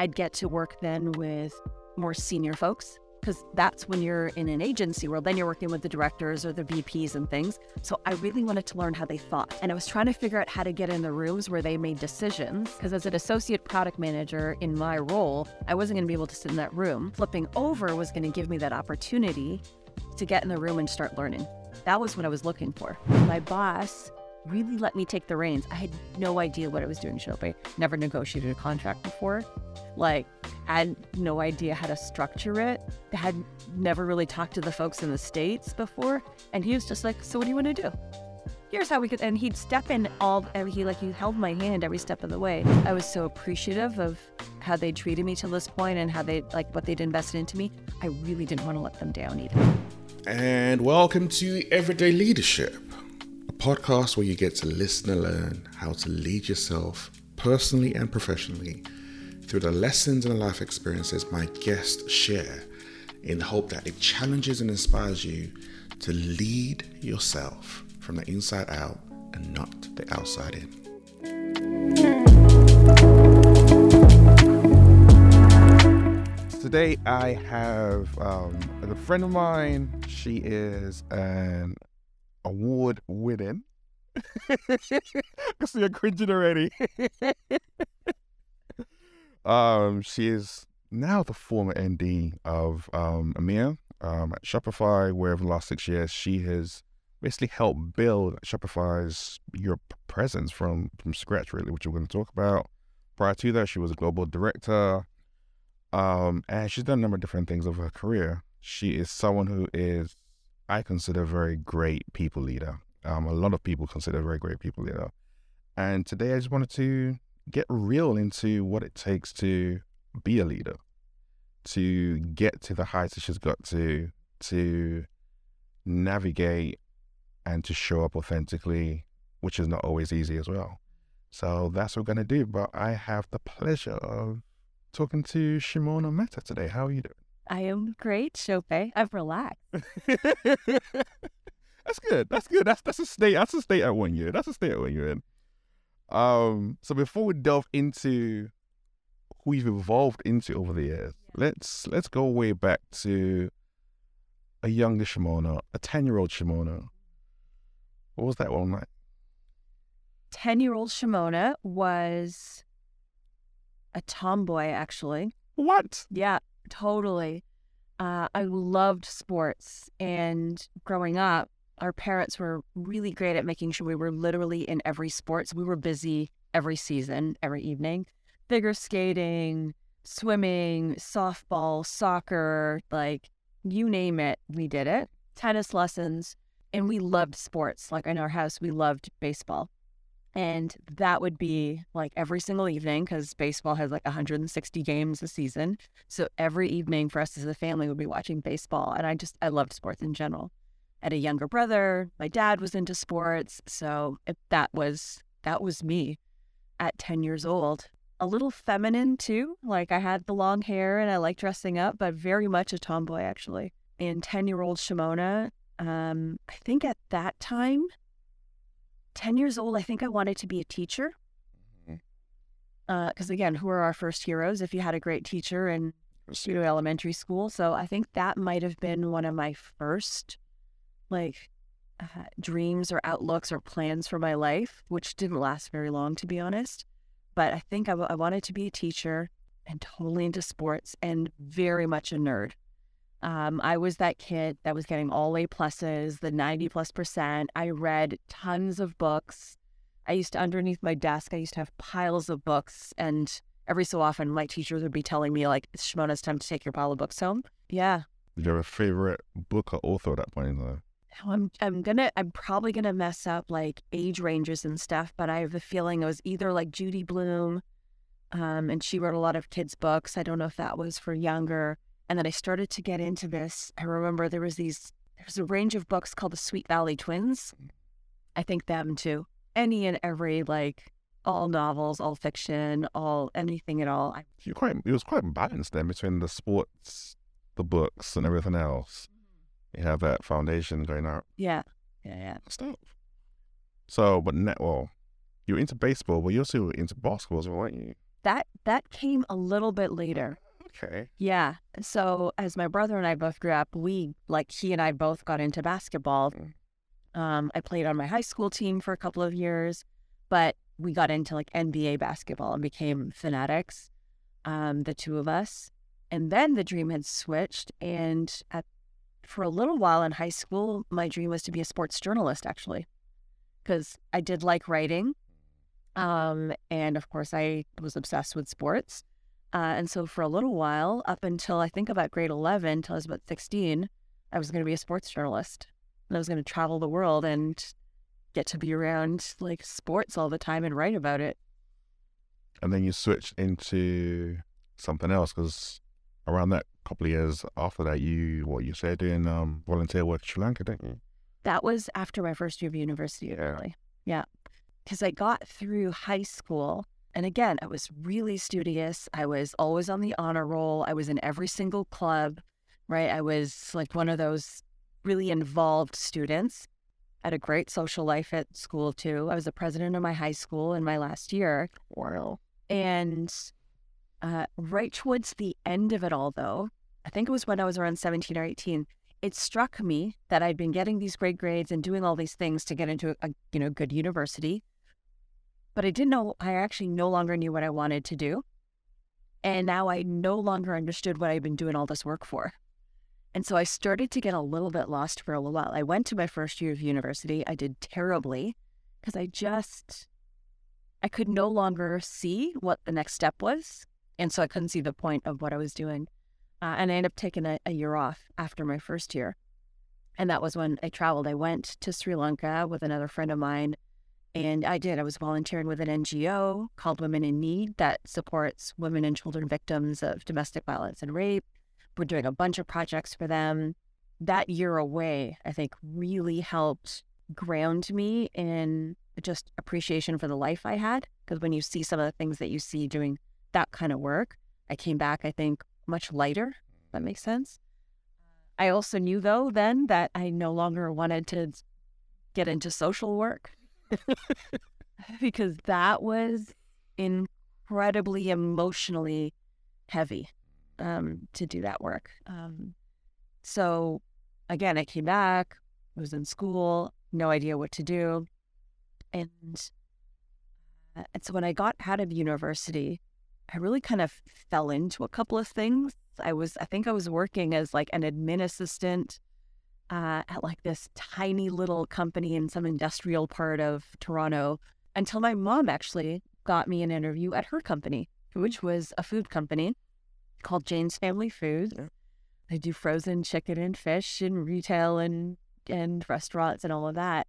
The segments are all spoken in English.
I'd get to work then with more senior folks because that's when you're in an agency world. Then you're working with the directors or the VPs and things. So I really wanted to learn how they thought. And I was trying to figure out how to get in the rooms where they made decisions. Because as an associate product manager in my role, I wasn't going to be able to sit in that room. Flipping over was going to give me that opportunity to get in the room and start learning. That was what I was looking for. My boss really let me take the reins. I had no idea what I was doing, Shope. Never negotiated a contract before. Like, had no idea how to structure it. Had never really talked to the folks in the States before. And he was just like, So what do you want to do? Here's how we could and he'd step in all he like he held my hand every step of the way. I was so appreciative of how they treated me to this point and how they like what they'd invested into me. I really didn't want to let them down either. And welcome to Everyday Leadership podcast where you get to listen and learn how to lead yourself personally and professionally through the lessons and life experiences my guests share in the hope that it challenges and inspires you to lead yourself from the inside out and not the outside in. Today I have um, a friend of mine. She is an award winning. I see you're cringing already. um, she is now the former MD of um, EMEA um, at Shopify, where over the last six years she has basically helped build Shopify's Europe presence from from scratch, really, which we're going to talk about. Prior to that, she was a global director, um, and she's done a number of different things over her career. She is someone who is I consider a very great people leader. Um, a lot of people consider very great people leader. And today I just wanted to get real into what it takes to be a leader, to get to the heights that she's got to, to navigate and to show up authentically, which is not always easy as well. So that's what we're going to do. But I have the pleasure of talking to Shimona Mehta today. How are you doing? I am great, Shope. I've relaxed. that's good. That's good. That's that's a state. That's a state at one year. That's a state at one year in. Um. So before we delve into who you've evolved into over the years, yeah. let's let's go way back to a younger Shimona, a ten-year-old Shimona. What was that one like? Ten-year-old Shimona was a tomboy, actually. What? Yeah. Totally. Uh, I loved sports. And growing up, our parents were really great at making sure we were literally in every sport. So we were busy every season, every evening. Figure skating, swimming, softball, soccer, like you name it, we did it. Tennis lessons. And we loved sports. Like in our house, we loved baseball. And that would be like every single evening because baseball has like 160 games a season. So every evening for us as a family would be watching baseball. And I just, I loved sports in general. I had a younger brother. My dad was into sports. So that was, that was me at 10 years old. A little feminine too. Like I had the long hair and I liked dressing up, but very much a tomboy actually. And 10 year old Shimona, um, I think at that time, 10 years old, I think I wanted to be a teacher. Because mm-hmm. uh, again, who are our first heroes? If you had a great teacher in pseudo elementary school, so I think that might have been one of my first, like, uh, dreams or outlooks or plans for my life, which didn't last very long, to be honest. But I think I, w- I wanted to be a teacher and totally into sports and very much a nerd. Um, I was that kid that was getting all A pluses, the 90 plus percent. I read tons of books. I used to, underneath my desk, I used to have piles of books. And every so often, my teachers would be telling me, like, Shimona, it's time to take your pile of books home. Yeah. Did you have a favorite book or author at that point in time? I'm I'm gonna I'm probably gonna mess up like age ranges and stuff, but I have a feeling it was either like Judy Blume, um, and she wrote a lot of kids' books. I don't know if that was for younger and then I started to get into this. I remember there was these there's a range of books called the Sweet Valley Twins. I think them too. Any and every like all novels, all fiction, all anything at all. You quite it was quite balanced then between the sports, the books, and everything else. Mm-hmm. You have that foundation going out. Yeah, yeah, yeah. Stuff. So, but net well, you were into baseball, but you also were into basketball as well, weren't you? that that came a little bit later. Okay. Yeah. So as my brother and I both grew up, we like he and I both got into basketball. Mm. Um, I played on my high school team for a couple of years, but we got into like NBA basketball and became fanatics, um, the two of us. And then the dream had switched, and at, for a little while in high school, my dream was to be a sports journalist, actually, because I did like writing, um, and of course I was obsessed with sports. Uh, and so for a little while, up until I think about grade 11, until I was about 16, I was going to be a sports journalist. And I was going to travel the world and get to be around like sports all the time and write about it. And then you switched into something else because around that couple of years after that, you what you said doing um, volunteer work in Sri Lanka, didn't you? That was after my first year of university, really. Yeah. Because I got through high school. And again, I was really studious. I was always on the honor roll. I was in every single club, right? I was like one of those really involved students. I had a great social life at school too. I was the president of my high school in my last year. Wow. And uh, right towards the end of it all, though, I think it was when I was around 17 or 18, it struck me that I'd been getting these great grades and doing all these things to get into a you know good university. But I didn't know, I actually no longer knew what I wanted to do. And now I no longer understood what I'd been doing all this work for. And so I started to get a little bit lost for a little while. I went to my first year of university. I did terribly because I just, I could no longer see what the next step was. And so I couldn't see the point of what I was doing. Uh, and I ended up taking a, a year off after my first year. And that was when I traveled. I went to Sri Lanka with another friend of mine. And I did. I was volunteering with an NGO called Women in Need that supports women and children victims of domestic violence and rape. We're doing a bunch of projects for them. That year away, I think, really helped ground me in just appreciation for the life I had. Because when you see some of the things that you see doing that kind of work, I came back, I think, much lighter. That makes sense. I also knew, though, then that I no longer wanted to get into social work because that was incredibly emotionally heavy um, to do that work. Um, so again, I came back, I was in school, no idea what to do. And, uh, and so when I got out of university, I really kind of fell into a couple of things. I was, I think I was working as like an admin assistant uh, at like this tiny little company in some industrial part of Toronto until my mom actually got me an interview at her company, which was a food company called Jane's Family Foods. Yeah. They do frozen chicken and fish and retail and and restaurants and all of that.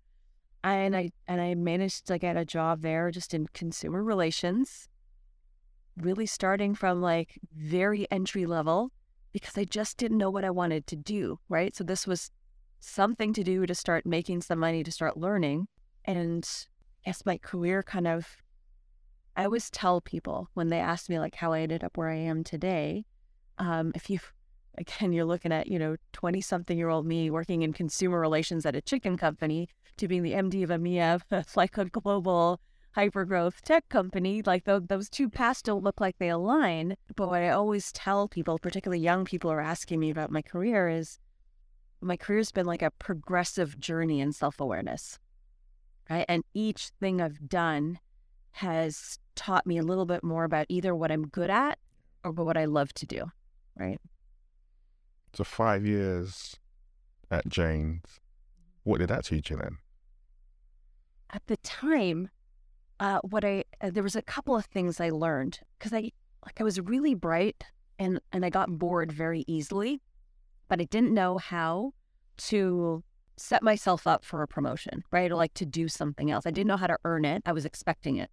And I and I managed to get a job there just in consumer relations, really starting from like very entry level because I just didn't know what I wanted to do, right? So this was something to do to start making some money to start learning. And as my career kind of I always tell people when they ask me like how I ended up where I am today, um, if you again you're looking at you know 20 something year old me working in consumer relations at a chicken company to being the md of a EMEA like a global hyper growth tech company like those, those two paths don't look like they align but what i always tell people particularly young people are asking me about my career is my career's been like a progressive journey in self-awareness right? And each thing i've done has taught me a little bit more about either what i'm good at or what i love to do right? So five years at Jane's, what did that teach you then? at the time, uh, what I uh, there was a couple of things I learned because I like I was really bright and and I got bored very easily, but I didn't know how to set myself up for a promotion, right? Or like to do something else. I didn't know how to earn it. I was expecting it,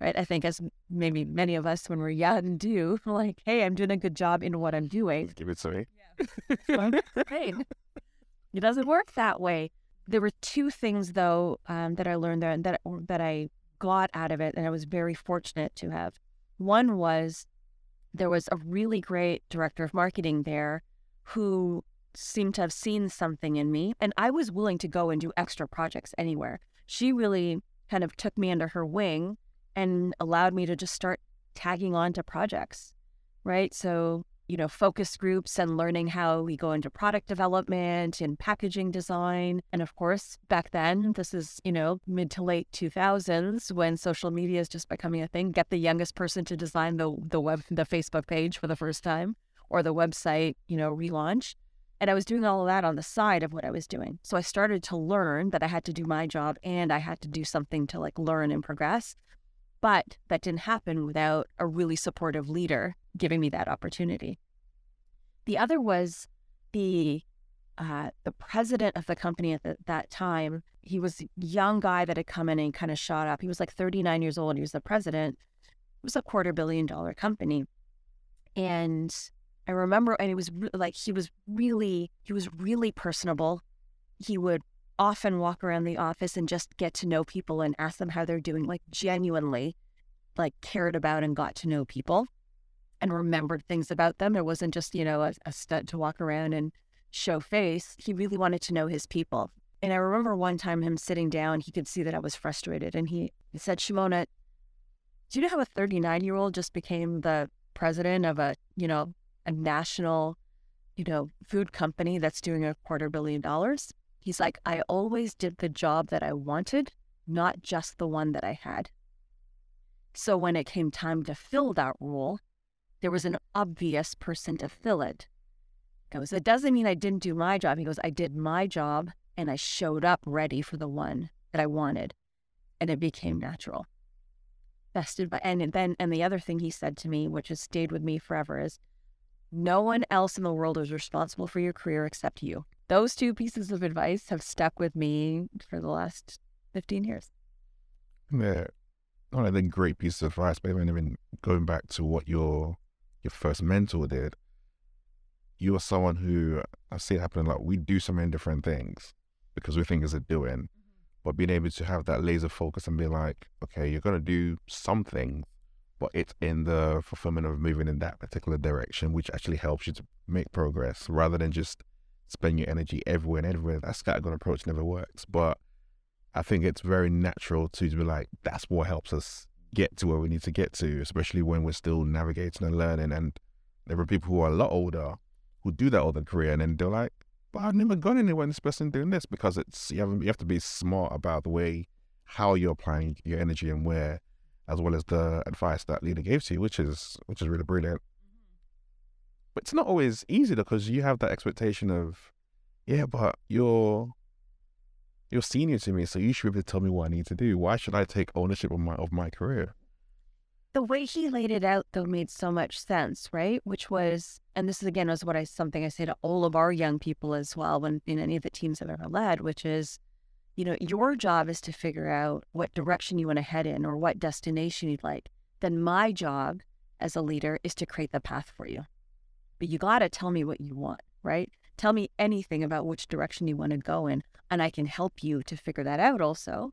right? I think as maybe many of us when we're young do, like, hey, I'm doing a good job in what I'm doing. Give it to me. Right. It doesn't work that way. There were two things though um, that I learned there and that that I got out of it, and I was very fortunate to have. One was there was a really great director of marketing there who seemed to have seen something in me, and I was willing to go and do extra projects anywhere. She really kind of took me under her wing and allowed me to just start tagging on to projects, right? So, you know, focus groups and learning how we go into product development and packaging design. And of course, back then, this is, you know, mid to late 2000s when social media is just becoming a thing. Get the youngest person to design the, the web, the Facebook page for the first time or the website, you know, relaunch. And I was doing all of that on the side of what I was doing. So I started to learn that I had to do my job and I had to do something to like learn and progress. But that didn't happen without a really supportive leader giving me that opportunity. The other was the uh, the president of the company at the, that time. He was a young guy that had come in and kind of shot up. He was like 39 years old. He was the president. It was a quarter billion dollar company, and I remember, and it was re- like he was really he was really personable. He would often walk around the office and just get to know people and ask them how they're doing, like genuinely, like cared about and got to know people and remembered things about them. It wasn't just, you know, a, a stunt to walk around and show face. He really wanted to know his people. And I remember one time him sitting down, he could see that I was frustrated. And he, he said, Shimona, do you know how a 39 year old just became the president of a, you know, a national, you know, food company that's doing a quarter billion dollars? He's like, I always did the job that I wanted, not just the one that I had. So when it came time to fill that role, there was an obvious person to fill it. Goes, It doesn't mean I didn't do my job. He goes, I did my job and I showed up ready for the one that I wanted. And it became natural. Vested by, and then, and the other thing he said to me, which has stayed with me forever, is no one else in the world is responsible for your career except you. Those two pieces of advice have stuck with me for the last 15 years. Yeah. One of the great pieces of advice, but even going back to what your your first mentor did, you are someone who I see it happen like we do so many different things because we think it's a doing, mm-hmm. but being able to have that laser focus and be like, okay, you're gonna do something, but it's in the fulfillment of moving in that particular direction, which actually helps you to make progress rather than just spend your energy everywhere and everywhere. That scattergun approach never works. But I think it's very natural to be like, that's what helps us get to where we need to get to, especially when we're still navigating and learning. And there are people who are a lot older who do that all their career and then they're like, but I've never gone anywhere in this person doing this because it's you have, you have to be smart about the way how you're applying your energy and where, as well as the advice that leader gave to you, which is which is really brilliant. But it's not always easy because you have that expectation of, yeah, but you're you're senior to me, so you should be able to tell me what I need to do. Why should I take ownership of my of my career? The way he laid it out though made so much sense, right? Which was, and this is again was what I something I say to all of our young people as well when in any of the teams I've ever led, which is, you know, your job is to figure out what direction you want to head in or what destination you'd like. Then my job as a leader is to create the path for you but you got to tell me what you want, right? Tell me anything about which direction you want to go in, and I can help you to figure that out also,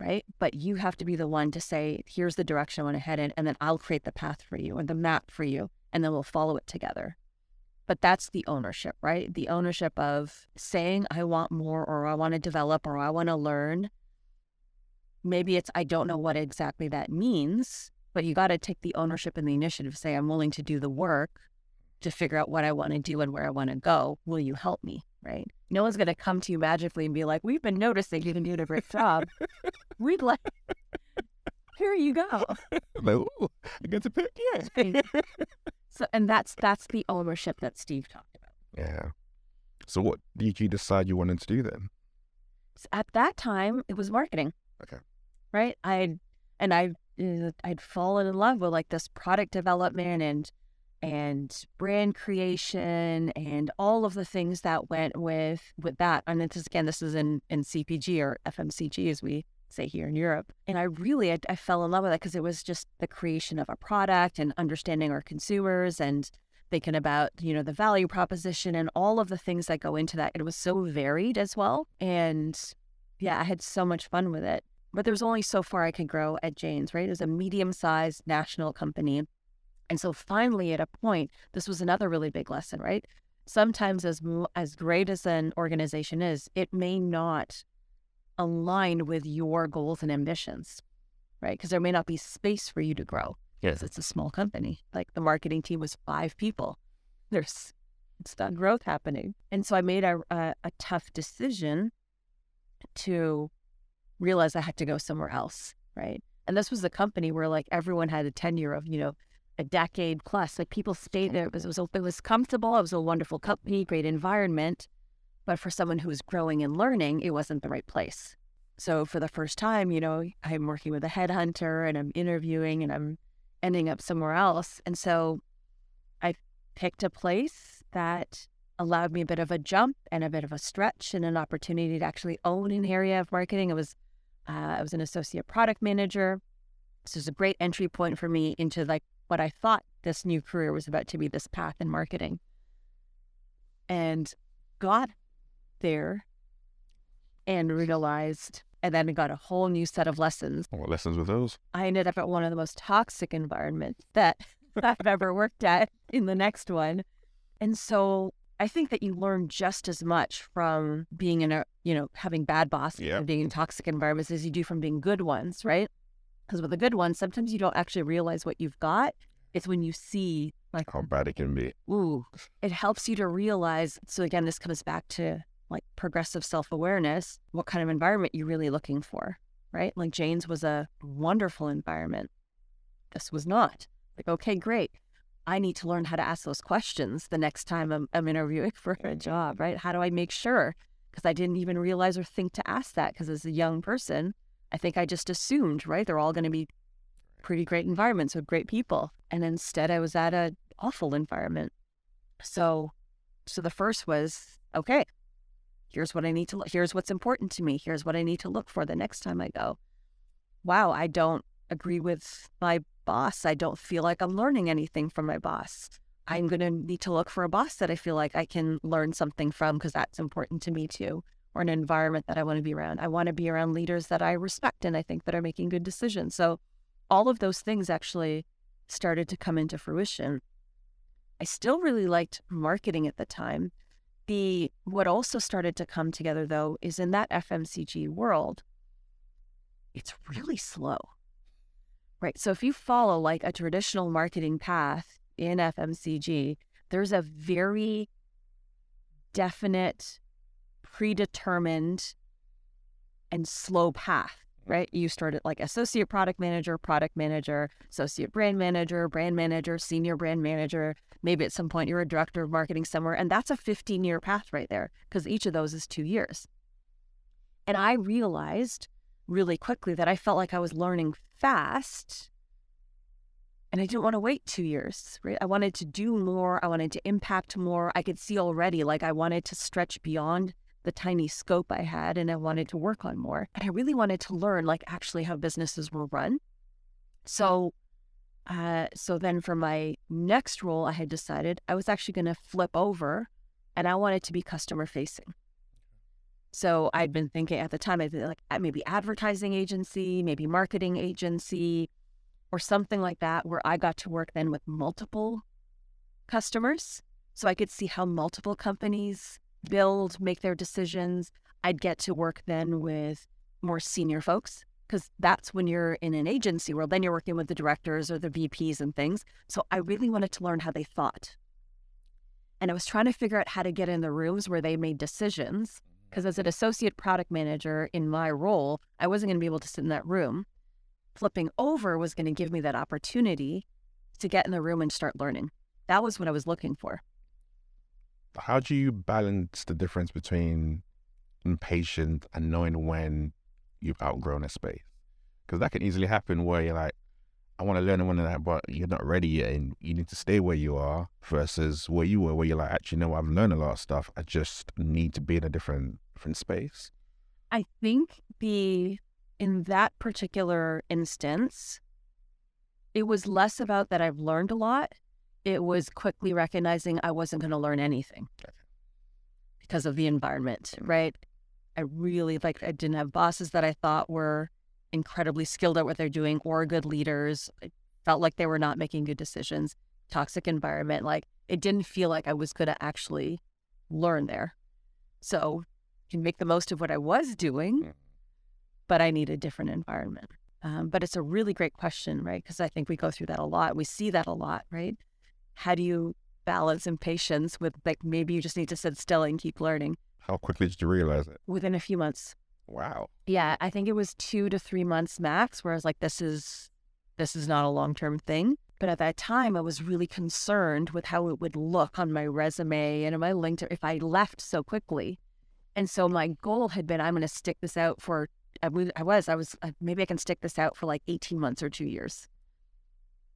right? But you have to be the one to say, here's the direction I want to head in, and then I'll create the path for you or the map for you, and then we'll follow it together. But that's the ownership, right? The ownership of saying, I want more, or I want to develop, or I want to learn. Maybe it's, I don't know what exactly that means, but you got to take the ownership and the initiative, say, I'm willing to do the work to figure out what I want to do and where I want to go. Will you help me? Right? No one's going to come to you magically and be like, "We've been noticing you've been doing a great job. We'd like." Here you go. Like, I get to pick. Yeah. so, and that's that's the ownership that Steve talked about. Yeah. So, what did you decide you wanted to do then? So at that time, it was marketing. Okay. Right. I and I uh, I'd fallen in love with like this product development and and brand creation and all of the things that went with with that. And this again, this is in in CPG or FMCG as we say here in Europe. And I really I, I fell in love with it because it was just the creation of a product and understanding our consumers and thinking about you know the value proposition and all of the things that go into that. It was so varied as well, and yeah, I had so much fun with it. But there was only so far I could grow at Jane's, right? It was a medium sized national company and so finally, at a point, this was another really big lesson, right? Sometimes, as as great as an organization is, it may not align with your goals and ambitions, right? Because there may not be space for you to grow. Yes. It's a small company. Like the marketing team was five people. There's it's not growth happening. And so I made a, a, a tough decision to realize I had to go somewhere else. Right. And this was a company where like everyone had a tenure of, you know, a decade plus. Like people stayed there. It was, it was, it was comfortable. It was a wonderful company, great environment. But for someone who was growing and learning, it wasn't the right place. So for the first time, you know, I'm working with a headhunter and I'm interviewing and I'm ending up somewhere else. And so I picked a place that allowed me a bit of a jump and a bit of a stretch and an opportunity to actually own an area of marketing. I was uh, I was an associate product manager. This was a great entry point for me into like what I thought this new career was about to be this path in marketing. And got there and realized, and then got a whole new set of lessons. What lessons were those? I ended up at one of the most toxic environments that I've ever worked at in the next one. And so I think that you learn just as much from being in a, you know, having bad bosses Yeah. and being in toxic environments as you do from being good ones, right? Because with the good ones, sometimes you don't actually realize what you've got. It's when you see, like, How bad it can be. ooh, it helps you to realize. So again, this comes back to like progressive self awareness. What kind of environment you're really looking for, right? Like Jane's was a wonderful environment. This was not. Like, okay, great. I need to learn how to ask those questions the next time I'm, I'm interviewing for a job, right? How do I make sure? Because I didn't even realize or think to ask that. Because as a young person, I think I just assumed, right? They're all going to be pretty great environments with great people. And instead, I was at a awful environment. So, so the first was okay. Here's what I need to. look. Here's what's important to me. Here's what I need to look for the next time I go. Wow, I don't agree with my boss. I don't feel like I'm learning anything from my boss. I'm going to need to look for a boss that I feel like I can learn something from because that's important to me too, or an environment that I want to be around. I want to be around leaders that I respect and I think that are making good decisions. So, all of those things actually started to come into fruition. I still really liked marketing at the time. The what also started to come together though is in that FMCG world, it's really slow. Right. So if you follow like a traditional marketing path in FMCG, there's a very definite, predetermined, and slow path right? You started like associate product manager, product manager, associate brand manager, brand manager, senior brand manager. Maybe at some point you're a director of marketing somewhere. And that's a 15 year path right there because each of those is two years. And I realized really quickly that I felt like I was learning fast and I didn't want to wait two years, right? I wanted to do more. I wanted to impact more. I could see already like I wanted to stretch beyond the tiny scope I had and I wanted to work on more. And I really wanted to learn like actually how businesses were run. So uh, so then for my next role, I had decided I was actually going to flip over and I wanted to be customer facing. So I'd been thinking at the time, I'd like maybe advertising agency, maybe marketing agency, or something like that, where I got to work then with multiple customers. So I could see how multiple companies build, make their decisions. I'd get to work then with more senior folks because that's when you're in an agency world. Then you're working with the directors or the VPs and things. So I really wanted to learn how they thought. And I was trying to figure out how to get in the rooms where they made decisions. Mm-hmm. Because as an associate product manager in my role, I wasn't going to be able to sit in that room. Flipping over was going to give me that opportunity to get in the room and start learning. That was what I was looking for how do you balance the difference between impatient and knowing when you've outgrown a space? Because that can easily happen where you're like, I want to learn and want that, but you're not ready yet, and you need to stay where you are versus where you were, where you're like, actually, no, I've learned a lot of stuff. I just need to be in a different different space. I think the in that particular instance, it was less about that I've learned a lot it was quickly recognizing I wasn't going to learn anything because of the environment, right? I really like I didn't have bosses that I thought were incredibly skilled at what they're doing or good leaders. I felt like they were not making good decisions. Toxic environment, like it didn't feel like I was going to actually learn there. So, I can make the most of what I was doing, but I need a different environment. Um, but it's a really great question, right? Because I think we go through that a lot. We see that a lot, right? How do you balance impatience with like maybe you just need to sit still and keep learning? How quickly did you realize it? Within a few months. Wow. Yeah, I think it was two to three months max, where I was like, this is this is not a long term thing. But at that time, I was really concerned with how it would look on my resume and on my LinkedIn if I left so quickly. And so my goal had been, I'm going to stick this out for. I was, I was, uh, maybe I can stick this out for like 18 months or two years.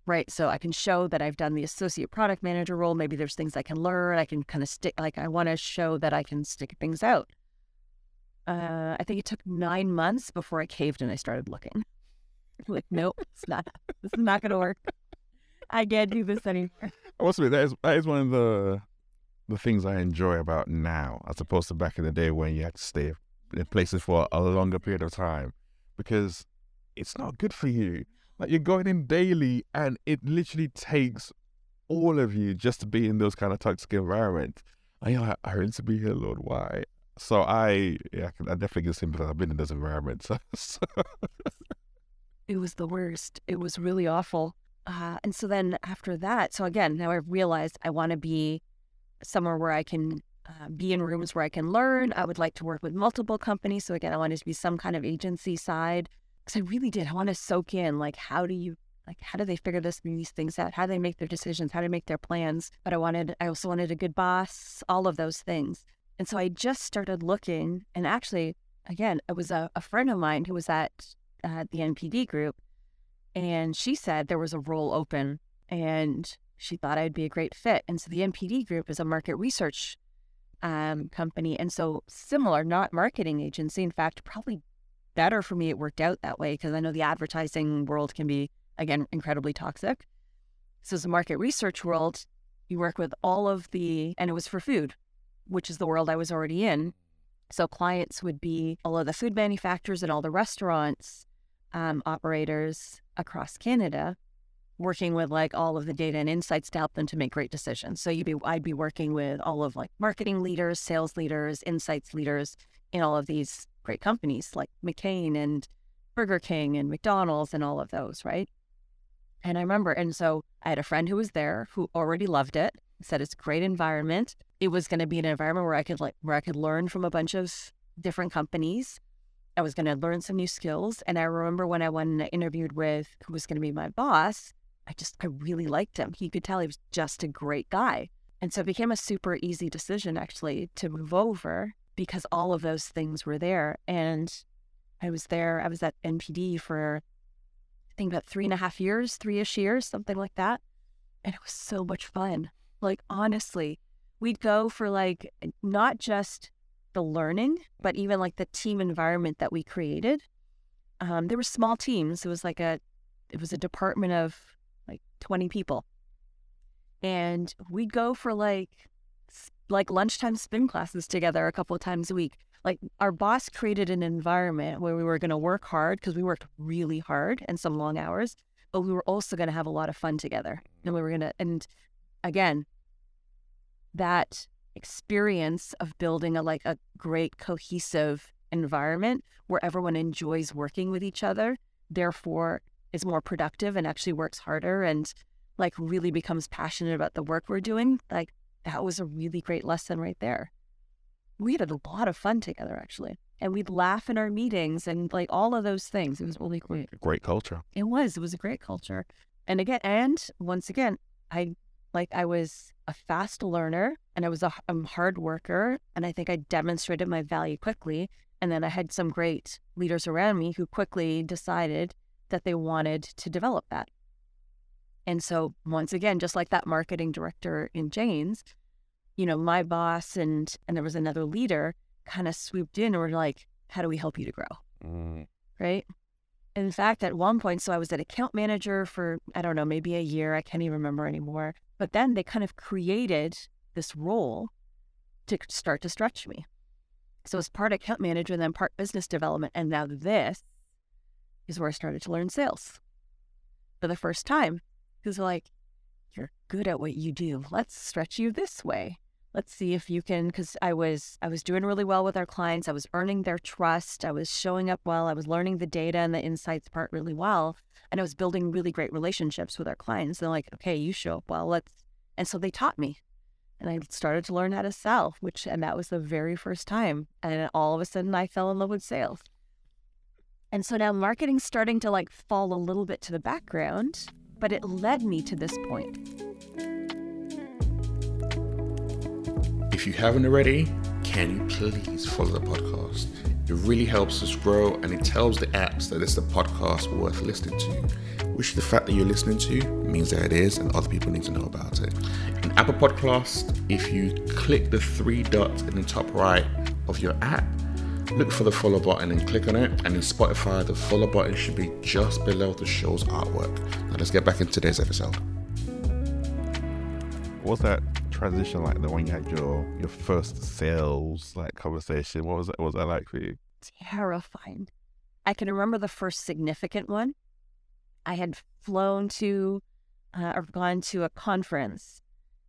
Right. So I can show that I've done the associate product manager role. Maybe there's things I can learn. I can kind of stick, like, I want to show that I can stick things out. Uh, I think it took nine months before I caved and I started looking. like, nope, it's not, this is not going to work. I can't do this anymore. I must admit, that is, that is one of the the things I enjoy about now, as opposed to back in the day when you had to stay in places for a longer period of time, because it's not good for you. Like you're going in daily, and it literally takes all of you just to be in those kind of toxic environments. And you're like, I need to be here, Lord. Why? So I, yeah, I definitely get sympathy. I've been in those environments. so. It was the worst. It was really awful. Uh, and so then after that, so again, now I've realized I want to be somewhere where I can uh, be in rooms where I can learn. I would like to work with multiple companies. So again, I wanted to be some kind of agency side because I really did. I want to soak in like how do you like how do they figure this these things out? How do they make their decisions? How do they make their plans? But I wanted I also wanted a good boss, all of those things. And so I just started looking, and actually, again, it was a, a friend of mine who was at uh, the NPD group, and she said there was a role open, and she thought I'd be a great fit. And so the NPD group is a market research um, company. And so similar, not marketing agency. In fact, probably better for me it worked out that way because I know the advertising world can be, again, incredibly toxic. So as a market research world, you work with all of the, and it was for food, which is the world I was already in. So clients would be all of the food manufacturers and all the restaurants um, operators across Canada working with like all of the data and insights to help them to make great decisions. So you'd be I'd be working with all of like marketing leaders, sales leaders, insights leaders in all of these great companies like McCain and Burger King and McDonald's and all of those, right? And I remember, and so I had a friend who was there who already loved it, said it's a great environment. It was going to be an environment where I could like where I could learn from a bunch of different companies. I was going to learn some new skills. And I remember when I went and interviewed with who was going to be my boss, I just, I really liked him. He could tell he was just a great guy. And so it became a super easy decision actually to move over because all of those things were there. And I was there, I was at NPD for, I think about three and a half years, three ish years, something like that. And it was so much fun. Like, honestly, we'd go for like not just the learning, but even like the team environment that we created. Um, there were small teams. It was like a, it was a department of like 20 people. And we'd go for like like lunchtime spin classes together a couple of times a week. Like our boss created an environment where we were going to work hard because we worked really hard and some long hours, but we were also going to have a lot of fun together. And we were going to and again that experience of building a like a great cohesive environment where everyone enjoys working with each other, therefore is more productive and actually works harder and like really becomes passionate about the work we're doing, like that was a really great lesson right there. We had a lot of fun together actually. And we'd laugh in our meetings and like all of those things. It was really great. Great culture. It was. It was a great culture. And again, and once again, I like I was a fast learner and I was a, a hard worker. And I think I demonstrated my value quickly. And then I had some great leaders around me who quickly decided that they wanted to develop that. And so, once again, just like that marketing director in Jane's, you know, my boss and and there was another leader kind of swooped in and were like, "How do we help you to grow?" Mm. Right. In fact, at one point, so I was an account manager for I don't know, maybe a year. I can't even remember anymore. But then they kind of created this role to start to stretch me. So it's part account manager and then part business development. And now this is where I started to learn sales for the first time. Because like, you're good at what you do. Let's stretch you this way. let's see if you can because i was i was doing really well with our clients. I was earning their trust. I was showing up well. I was learning the data and the insights part really well. And i was building really great relationships with our clients. They're like okay you show up well. Let's and so they taught me. And i started to learn how to sell which and that was the very first time. And all of a sudden i fell in love with sales. And so now marketing's starting to like fall a little bit to the background but it led me to this point If you haven't already, can you please follow the podcast? It really helps us grow and it tells the apps that it's a podcast worth listening to, which the fact that you're listening to means that it is and other people need to know about it. In Apple Podcast, if you click the three dots in the top right of your app, look for the follow button and click on it. And in Spotify, the follow button should be just below the show's artwork. Now let's get back into today's episode. What was that transition like? The when you had your your first sales like conversation. What was that? What was that like for you? terrifying. I can remember the first significant one. I had flown to uh, or gone to a conference,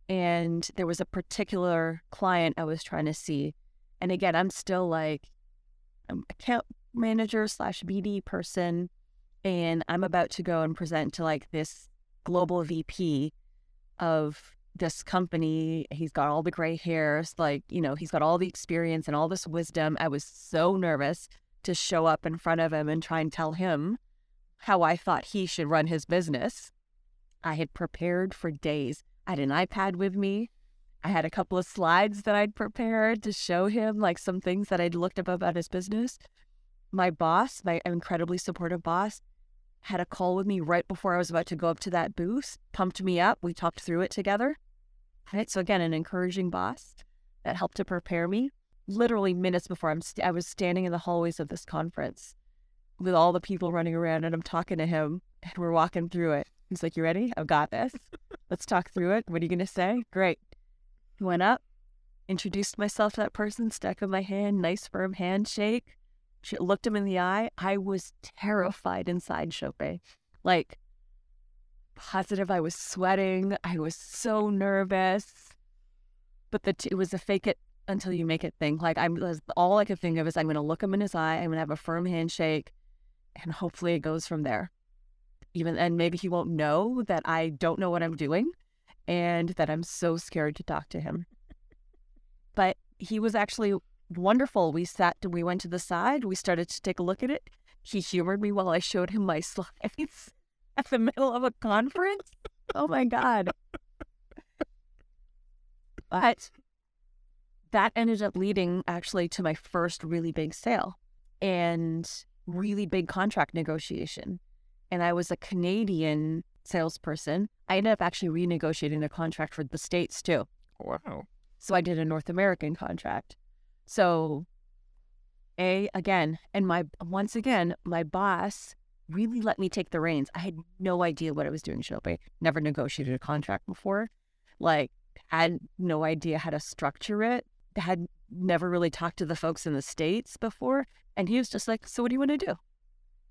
and there was a particular client I was trying to see. And again, I'm still like, I'm account manager slash BD person, and I'm about to go and present to like this global VP of this company. He's got all the gray hairs, like, you know, he's got all the experience and all this wisdom. I was so nervous to show up in front of him and try and tell him how I thought he should run his business. I had prepared for days. I had an iPad with me. I had a couple of slides that I'd prepared to show him, like some things that I'd looked up about his business. My boss, my incredibly supportive boss, had a call with me right before I was about to go up to that booth, pumped me up. We talked through it together. Right. So, again, an encouraging boss that helped to prepare me. Literally minutes before I'm st- I was standing in the hallways of this conference with all the people running around and I'm talking to him and we're walking through it. He's like, You ready? I've got this. Let's talk through it. What are you going to say? Great. Went up, introduced myself to that person, stuck in my hand, nice firm handshake. She looked him in the eye. I was terrified inside Chope. Like, positive. I was sweating. I was so nervous. But the t- it was a fake it until you make it thing. Like, I'm all I could think of is I'm going to look him in his eye. I'm going to have a firm handshake, and hopefully it goes from there. Even and maybe he won't know that I don't know what I'm doing, and that I'm so scared to talk to him. But he was actually wonderful. We sat, we went to the side, we started to take a look at it. He humored me while I showed him my slides at the middle of a conference. Oh my God. But that ended up leading actually to my first really big sale and really big contract negotiation. And I was a Canadian salesperson. I ended up actually renegotiating a contract for the States too. Wow. So I did a North American contract. So, A, again, and my, once again, my boss really let me take the reins. I had no idea what I was doing, Chope. Never negotiated a contract before. Like, had no idea how to structure it. Had never really talked to the folks in the States before. And he was just like, So, what do you want to do?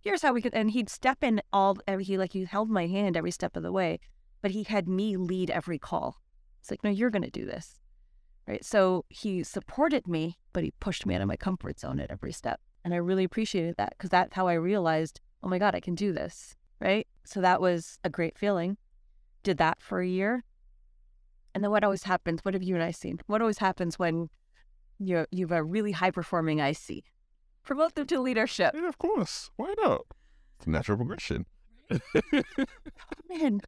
Here's how we could. And he'd step in all, he like, he held my hand every step of the way, but he had me lead every call. It's like, No, you're going to do this. Right. So he supported me, but he pushed me out of my comfort zone at every step. And I really appreciated that because that's how I realized, oh my God, I can do this. Right. So that was a great feeling. Did that for a year. And then what always happens, what have you and I seen? What always happens when you you have a really high performing IC? Promote them to leadership. Yeah, of course. Why not? It's a natural progression. Man.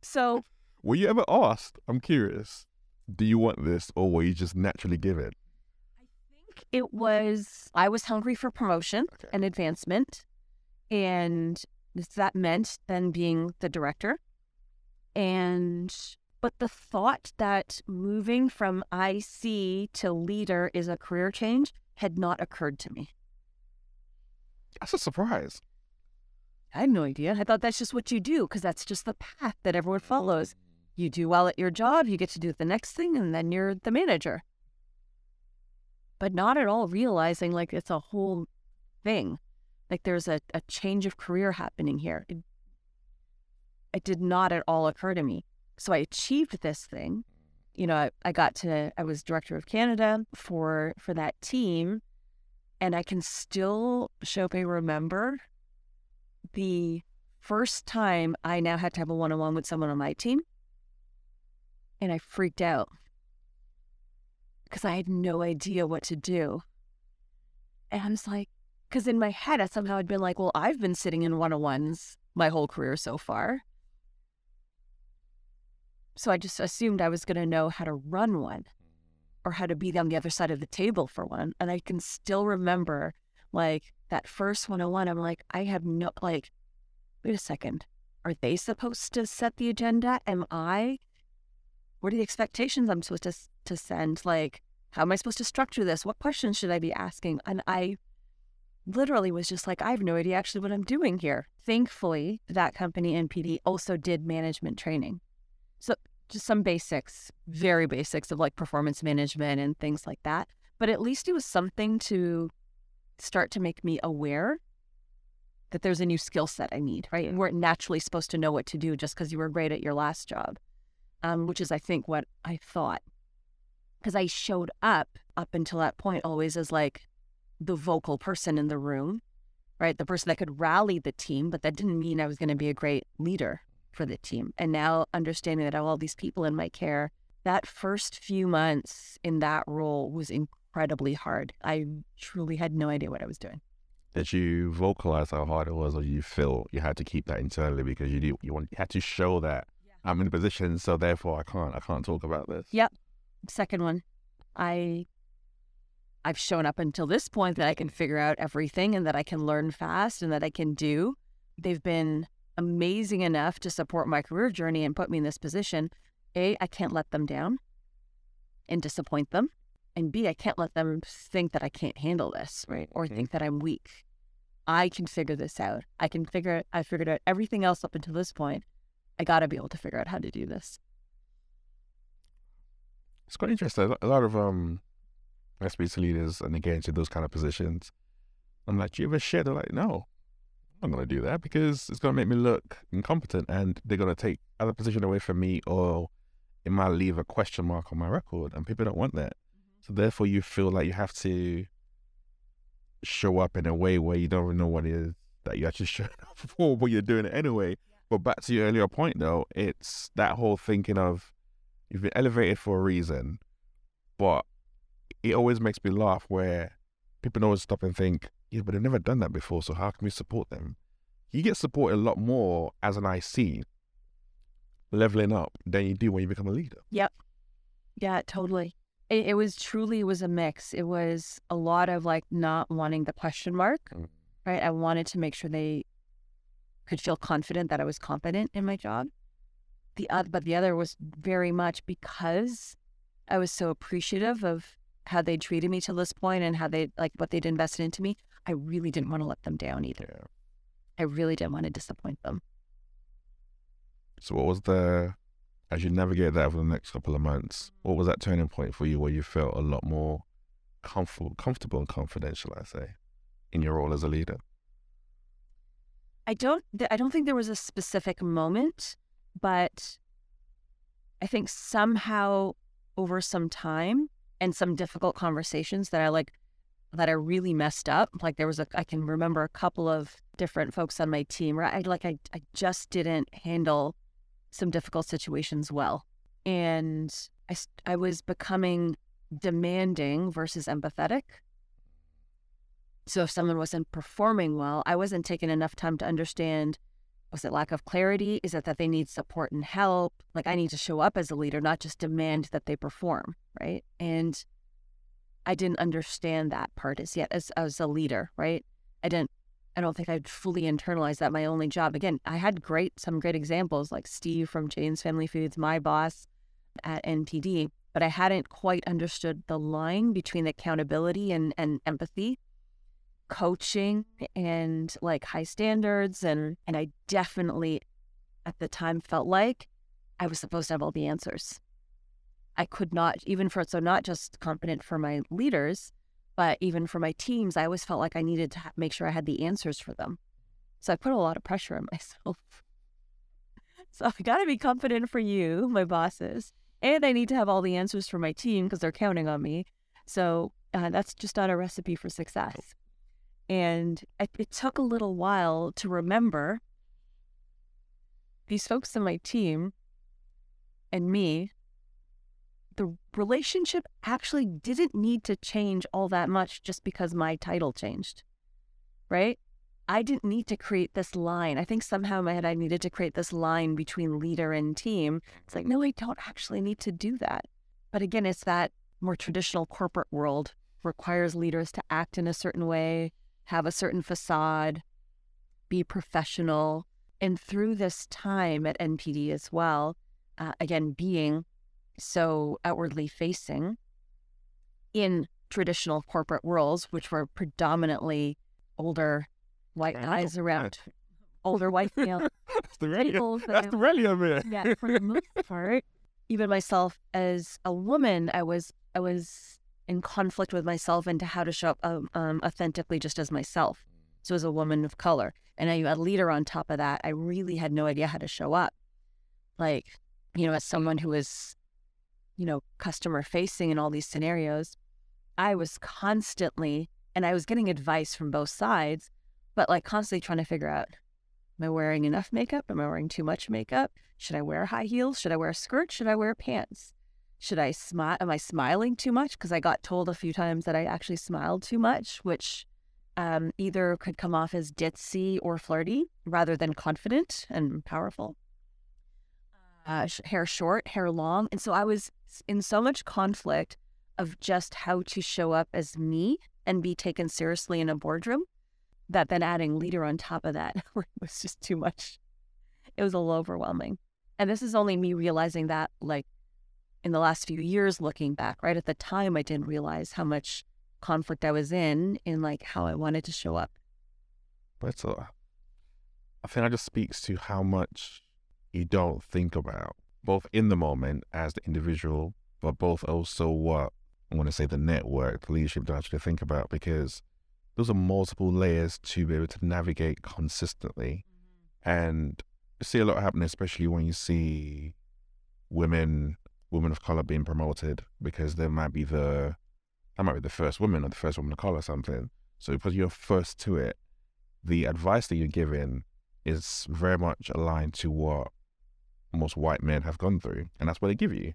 So Were you ever asked? I'm curious. Do you want this, or will you just naturally give it? it was I was hungry for promotion Okay. and advancement, and that meant then being the director. And but the thought that moving from IC to leader is a career change had not occurred to me. That's a surprise. I had no idea. I thought that's just what you do because that's just the path that everyone follows. You do well at your job, you get to do the next thing, and then you're the manager. But not at all realizing like it's a whole thing. Like there's a, a change of career happening here. It, it did not at all occur to me. So I achieved this thing you know, I, I got to I was director of Canada for for that team, and I can still Shope remember the first time I now had to have a one on one with someone on my team, and I freaked out because I had no idea what to do. And I was like, because in my head, I somehow had been like, well, I've been sitting in one on ones my whole career so far. So I just assumed I was going to know how to run one or how to be on the other side of the table for one. And I can still remember like that first 101. I'm like, I have no, like, wait a second. Are they supposed to set the agenda? Am I? What are the expectations I'm supposed to, to send? Like, how am I supposed to structure this? What questions should I be asking? And I literally was just like, I have no idea actually what I'm doing here. Thankfully, that company, NPD, also did management training. So just some basics, very basics of like performance management and things like that. But at least it was something to start to make me aware that there's a new skill set I need, right? You weren't naturally supposed to know what to do just because you were great at your last job, um, which is, I think, what I thought. Because I showed up up until that point always as like the vocal person in the room, right? The person that could rally the team, but that didn't mean I was going to be a great leader for the team. And now understanding that I have all these people in my care, that first few months in that role was incredibly hard. I truly had no idea what I was doing. Did you vocalize how hard it was, or you feel you had to keep that internally because you do, you want you had to show that yeah. I'm in a position, so therefore I can't I can't talk about this. Yep. Second one, I I've shown up until this point that I can figure out everything and that I can learn fast and that I can do. They've been amazing enough to support my career journey and put me in this position. A, I can't let them down and disappoint them. And B, I can't let them think that I can't handle this, right? Or think that I'm weak. I can figure this out. I can figure it. I figured out everything else up until this point. I got to be able to figure out how to do this. It's quite interesting. A lot of um, SBC leaders and they get into those kind of positions. I'm like, do you ever share? They're like, no, I'm not going to do that because it's going to make me look incompetent and they're going to take other position away from me or it might leave a question mark on my record and people don't want that. Mm-hmm. So therefore you feel like you have to show up in a way where you don't even know what it is that you actually showed up for, but you're doing it anyway. Yeah. But back to your earlier point though, it's that whole thinking of you've been elevated for a reason, but it always makes me laugh where people always stop and think, yeah, but they've never done that before, so how can we support them? You get supported a lot more as an IC leveling up than you do when you become a leader. Yep. Yeah, totally. It, it was truly it was a mix. It was a lot of like not wanting the question mark, mm. right? I wanted to make sure they could feel confident that I was competent in my job. The other, but the other was very much because I was so appreciative of how they treated me to this point and how they like what they'd invested into me, I really didn't want to let them down either. Yeah. I really didn't want to disappoint them. So what was the as you navigate that over the next couple of months, what was that turning point for you where you felt a lot more comfortable comfortable and confidential, I say, in your role as a leader? I don't I don't think there was a specific moment, but I think somehow over some time and some difficult conversations that I like that I really messed up. Like there was a I can remember a couple of different folks on my team where I like I I just didn't handle some difficult situations well. And I I was becoming demanding versus empathetic. So if someone wasn't performing well, I wasn't taking enough time to understand was it lack of clarity? Is it that they need support and help? Like I need to show up as a leader, not just demand that they perform right? And I didn't understand that part as yet as as a leader, right? I didn't I don't think I'd fully internalized that my only job. Again, I had great some great examples like Steve from Jane's Family Foods, my boss at NPD, but I hadn't quite understood the line between accountability and, and empathy, coaching and like high standards and and I definitely at the time felt like I was supposed to have all the answers. I could not, even for, so not just competent for my leaders, but even for my teams, I always felt like I needed to ha- make sure I had the answers for them. So I put a lot of pressure on myself. so I got to be confident for you, my bosses, and I need to have all the answers for my team because they're counting on me. So uh, that's just not a recipe for success. And it, it took a little while to remember these folks in my team and me. The relationship actually didn't need to change all that much just because my title changed, right? I didn't need to create this line. I think somehow in my head I needed to create this line between leader and team. It's like, no, I don't actually need to do that. But again, it's that more traditional corporate world requires leaders to act in a certain way, have a certain facade, be professional. And through this time at NPD as well, uh, again, being so outwardly facing in traditional corporate worlds, which were predominantly older white guys around older white male That's the people that's that- the yeah, for the most part, even myself as a woman, I was I was in conflict with myself into how to show up um, um, authentically just as myself. So as a woman of color, and I, a leader on top of that, I really had no idea how to show up. Like, you know, as someone who was, you know, customer facing in all these scenarios, I was constantly, and I was getting advice from both sides, but like constantly trying to figure out Am I wearing enough makeup? Am I wearing too much makeup? Should I wear high heels? Should I wear a skirt? Should I wear pants? Should I smile? Am I smiling too much? Because I got told a few times that I actually smiled too much, which um, either could come off as ditzy or flirty rather than confident and powerful. Uh, hair short, hair long. And so I was in so much conflict of just how to show up as me and be taken seriously in a boardroom that then adding leader on top of that was just too much. It was a little overwhelming. And this is only me realizing that like in the last few years looking back, right? At the time I didn't realize how much conflict I was in in like how I wanted to show up. A, I think that just speaks to how much you don't think about, both in the moment as the individual, but both also what I want to say the network, the leadership to actually think about, because those are multiple layers to be able to navigate consistently. Mm-hmm. And you see a lot happening, especially when you see women, women of color being promoted, because they might be the, that might be the first woman or the first woman of color or something. So because you're first to it, the advice that you're giving is very much aligned to what most white men have gone through, and that's what they give you.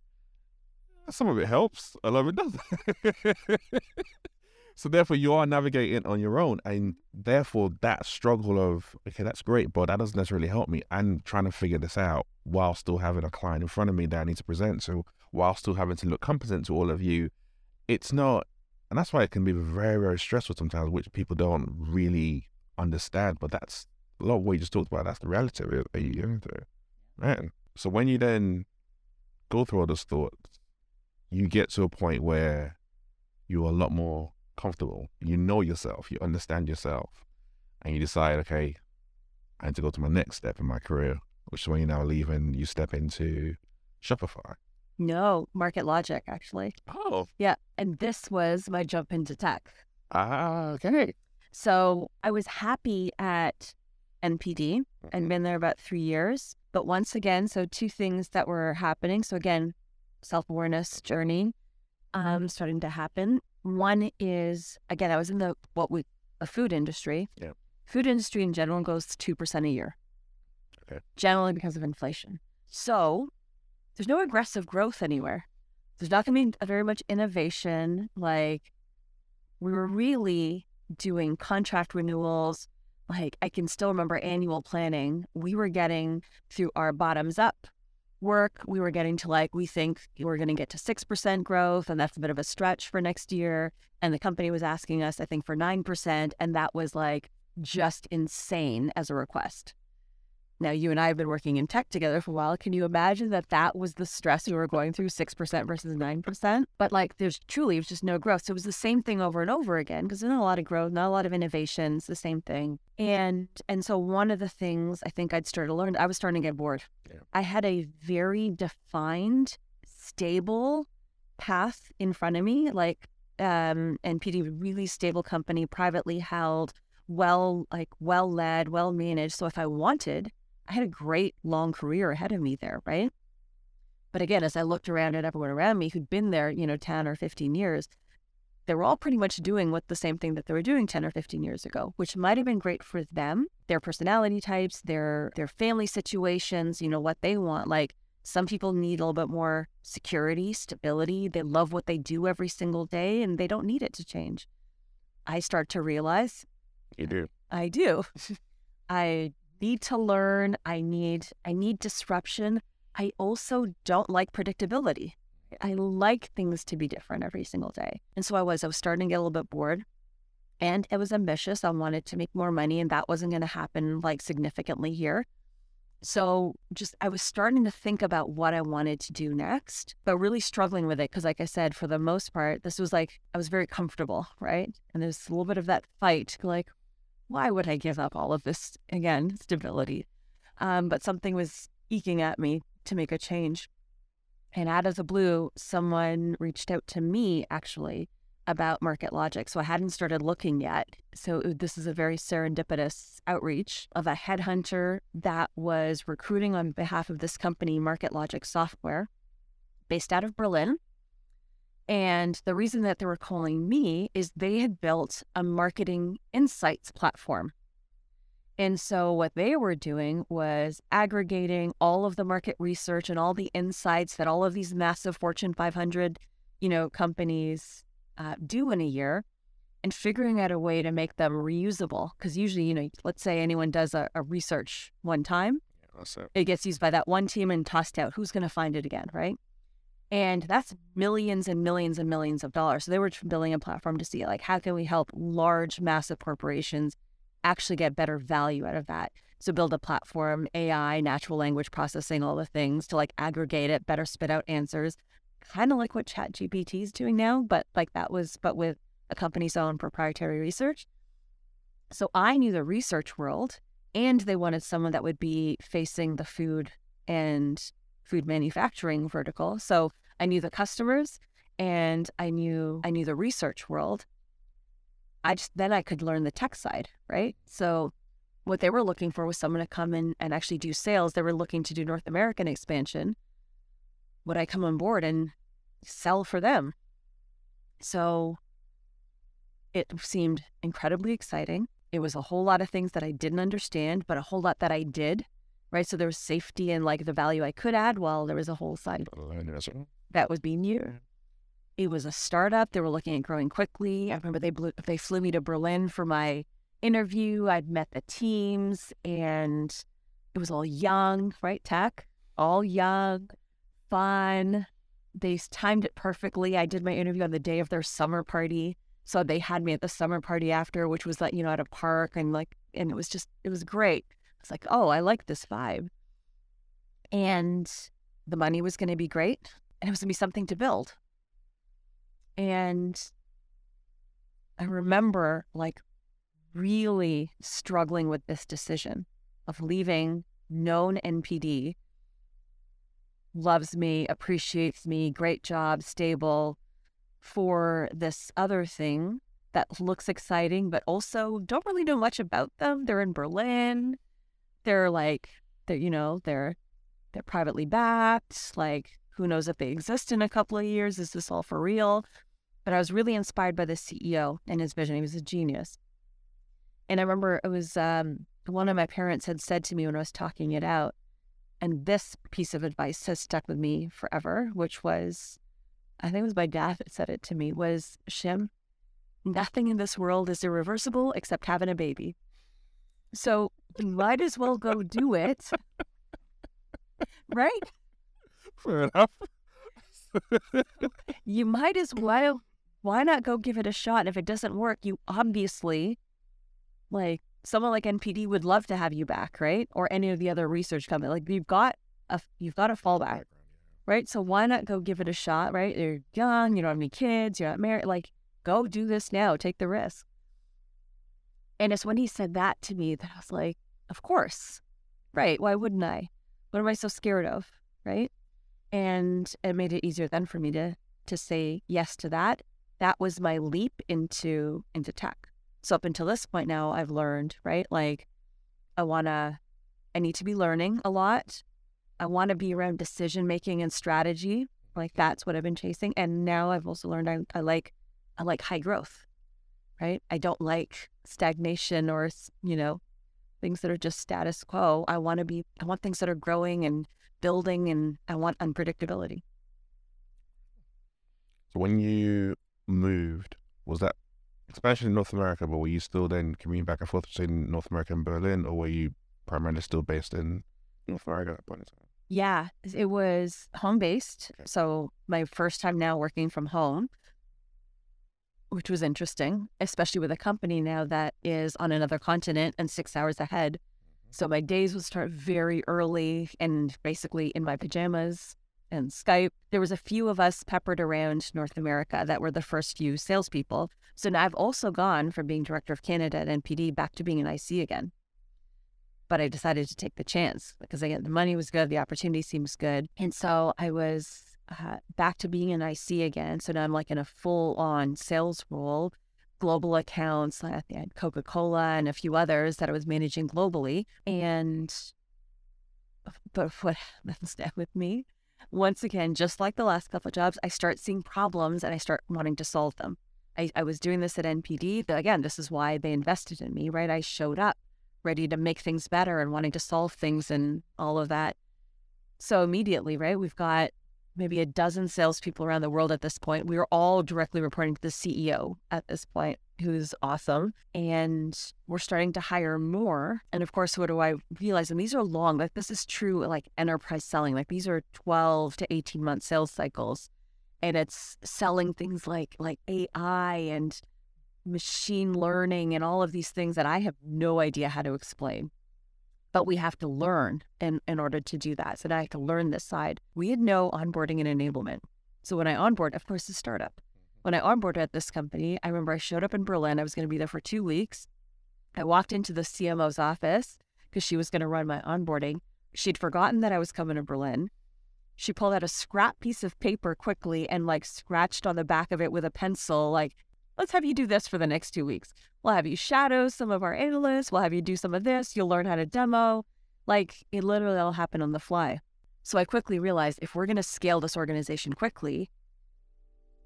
Some of it helps, a lot of it doesn't. so therefore, you are navigating on your own, and therefore that struggle of okay, that's great, but that doesn't necessarily help me. I'm trying to figure this out while still having a client in front of me that I need to present to, while still having to look competent to all of you. It's not, and that's why it can be very, very stressful sometimes, which people don't really understand. But that's a lot of what you just talked about. That's the reality that you're going through, man. So when you then go through all those thoughts, you get to a point where you're a lot more comfortable. You know yourself, you understand yourself, and you decide, okay, I need to go to my next step in my career, which is when you now leave and you step into Shopify. No, market logic actually. Oh, Yeah. And this was my jump into tech. ah, okay. So I was happy at NPD and been there about three years. But once again, so two things that were happening. So again, self awareness journey um, starting to happen. One is again, I was in the what we a food industry. Yeah. Food industry in general goes two percent a year. Okay. Generally because of inflation. So there's no aggressive growth anywhere. There's not going to be very much innovation. Like we were really doing contract renewals. Like I can still remember annual planning. We were getting through our bottoms up work. We were getting to like, we think we're going to get to 6% growth, and that's a bit of a stretch for next year. And the company was asking us, I think, for 9%. And that was like just insane as a request. Now, you and I have been working in tech together for a while. Can you imagine that that was the stress we were going through, 6% versus 9%? But like, there's truly, it was just no growth. So it was the same thing over and over again because there's not a lot of growth, not a lot of innovations, the same thing. And and so one of the things I think I'd started to learn, I was starting to get bored. Yeah. I had a very defined, stable path in front of me, like um NPD really stable company, privately held, well like well led, well managed. So if I wanted, I had a great long career ahead of me there, right? But again, as I looked around at everyone around me who'd been there, you know, 10 or 15 years, they were all pretty much doing what the same thing that they were doing 10 or 15 years ago, which might have been great for them, their personality types, their their family situations, you know, what they want. Like some people need a little bit more security, stability. They love what they do every single day and they don't need it to change. I start to realize You do. I do. I need to learn. I need I need disruption. I also don't like predictability. I like things to be different every single day. And so I was I was starting to get a little bit bored. And it was ambitious. I wanted to make more money and that wasn't going to happen like significantly here. So just I was starting to think about what I wanted to do next, but really struggling with it because like I said for the most part this was like I was very comfortable, right? And there's a little bit of that fight like why would I give up all of this again, stability? Um, but something was eking at me to make a change. And out of the blue, someone reached out to me actually about market logic. So I hadn't started looking yet. So this is a very serendipitous outreach of a headhunter that was recruiting on behalf of this company, Market Logic Software, based out of Berlin. And the reason that they were calling me is they had built a marketing insights platform. And so what they were doing was aggregating all of the market research and all the insights that all of these massive Fortune 500, you know, companies uh, do in a year and figuring out a way to make them reusable. Because usually, you know, let's say anyone does a, a research one time, it. it gets used by that one team and tossed out. Who's going to find it again, right? And that's millions and millions and millions of dollars. So they were building a platform to see like how can we help large, massive corporations actually get better value out of that. So build a platform, AI, natural language processing, all the things to like aggregate it, better spit out answers, kind of like what ChatGPT is doing now, but like that was but with a company's own proprietary research. So I knew the research world, and they wanted someone that would be facing the food and food manufacturing vertical. So I knew the customers and I knew I knew the research world. I just then I could learn the tech side, right? So what they were looking for was someone to come in and actually do sales. They were looking to do North American expansion. Would I come on board and sell for them? So it seemed incredibly exciting. It was a whole lot of things that I didn't understand, but a whole lot that I did, right? So there was safety and like the value I could add while there was a whole side Learning as well. that would be new. It was a startup. They were looking at growing quickly. I remember they blew, they flew me to Berlin for my interview. I'd met the teams, and it was all young, right? Tech, all young, fun. They timed it perfectly. I did my interview on the day of their summer party, so they had me at the summer party after, which was like you know at a park, and like, and it was just it was great. It's like, oh, I like this vibe, and the money was going to be great, and it was going to be something to build. And I remember like really struggling with this decision of leaving known NPD, loves me, appreciates me, great job, stable, for this other thing that looks exciting, but also don't really know much about them. They're in Berlin. They're like, they're, you know, they're they're privately backed. Like, who knows if they exist in a couple of years? Is this all for real? But I was really inspired by the CEO and his vision. He was a genius. And I remember it was um, one of my parents had said to me when I was talking it out, and this piece of advice has stuck with me forever, which was, I think it was my dad that said it to me, was Shim, nothing in this world is irreversible except having a baby. So you might as well go do it. right? Fair enough. You might as well why not go give it a shot? And if it doesn't work, you obviously like someone like NPD would love to have you back, right? Or any of the other research company. Like you've got a you've got a fallback, right? So why not go give it a shot, right? You're young, you don't have any kids, you're not married. Like go do this now, take the risk. And it's when he said that to me that I was like, of course, right? Why wouldn't I? What am I so scared of, right? And it made it easier then for me to to say yes to that. That was my leap into into tech. So up until this point now, I've learned, right? Like I wanna I need to be learning a lot. I want to be around decision making and strategy. Like that's what I've been chasing. And now I've also learned I, I like I like high growth. Right? I don't like stagnation or you know things that are just status quo. I want to be I want things that are growing and building and I want unpredictability. So when you moved, was that expansion in North America, but were you still then commuting back and forth between North America and Berlin, or were you primarily still based in North America at that point in time? Yeah, it was home based. Okay. So my first time now working from home, which was interesting, especially with a company now that is on another continent and six hours ahead. So my days would start very early and basically in my pajamas and Skype. There was a few of us peppered around North America that were the first few salespeople. So now I've also gone from being director of Canada at NPD back to being an IC again. But I decided to take the chance because again, the money was good, the opportunity seems good, and so I was uh, back to being an IC again. So now I'm like in a full-on sales role, global accounts. I had Coca Cola and a few others that I was managing globally, and but what happens now with me once again, just like the last couple of jobs, I start seeing problems and I start wanting to solve them. I, I was doing this at NPD. Again, this is why they invested in me, right? I showed up ready to make things better and wanting to solve things and all of that. So immediately, right, we've got maybe a dozen salespeople around the world at this point. We are all directly reporting to the CEO at this point who's awesome. And we're starting to hire more. And of course, what do I realize? And these are long, like this is true, like enterprise selling, like these are 12 to 18 month sales cycles. And it's selling things like like AI and machine learning and all of these things that I have no idea how to explain. But we have to learn in, in order to do that. So now I have to learn this side. We had no onboarding and enablement. So when I onboard, of course, the startup mm-hmm. when I onboarded at this company, I remember I showed up in Berlin. I was going to be there for two weeks. I walked into the CMO's office because she was going to run my onboarding. She'd forgotten that I was coming to Berlin. She pulled out a scrap piece of paper quickly and like scratched on the back of it with a pencil, like, let's have you do this for the next two weeks. We'll have you shadow some of our analysts. We'll have you do some of this. You'll learn how to demo. Like it literally all happened on the fly. So I quickly realized if we're going to scale this organization quickly,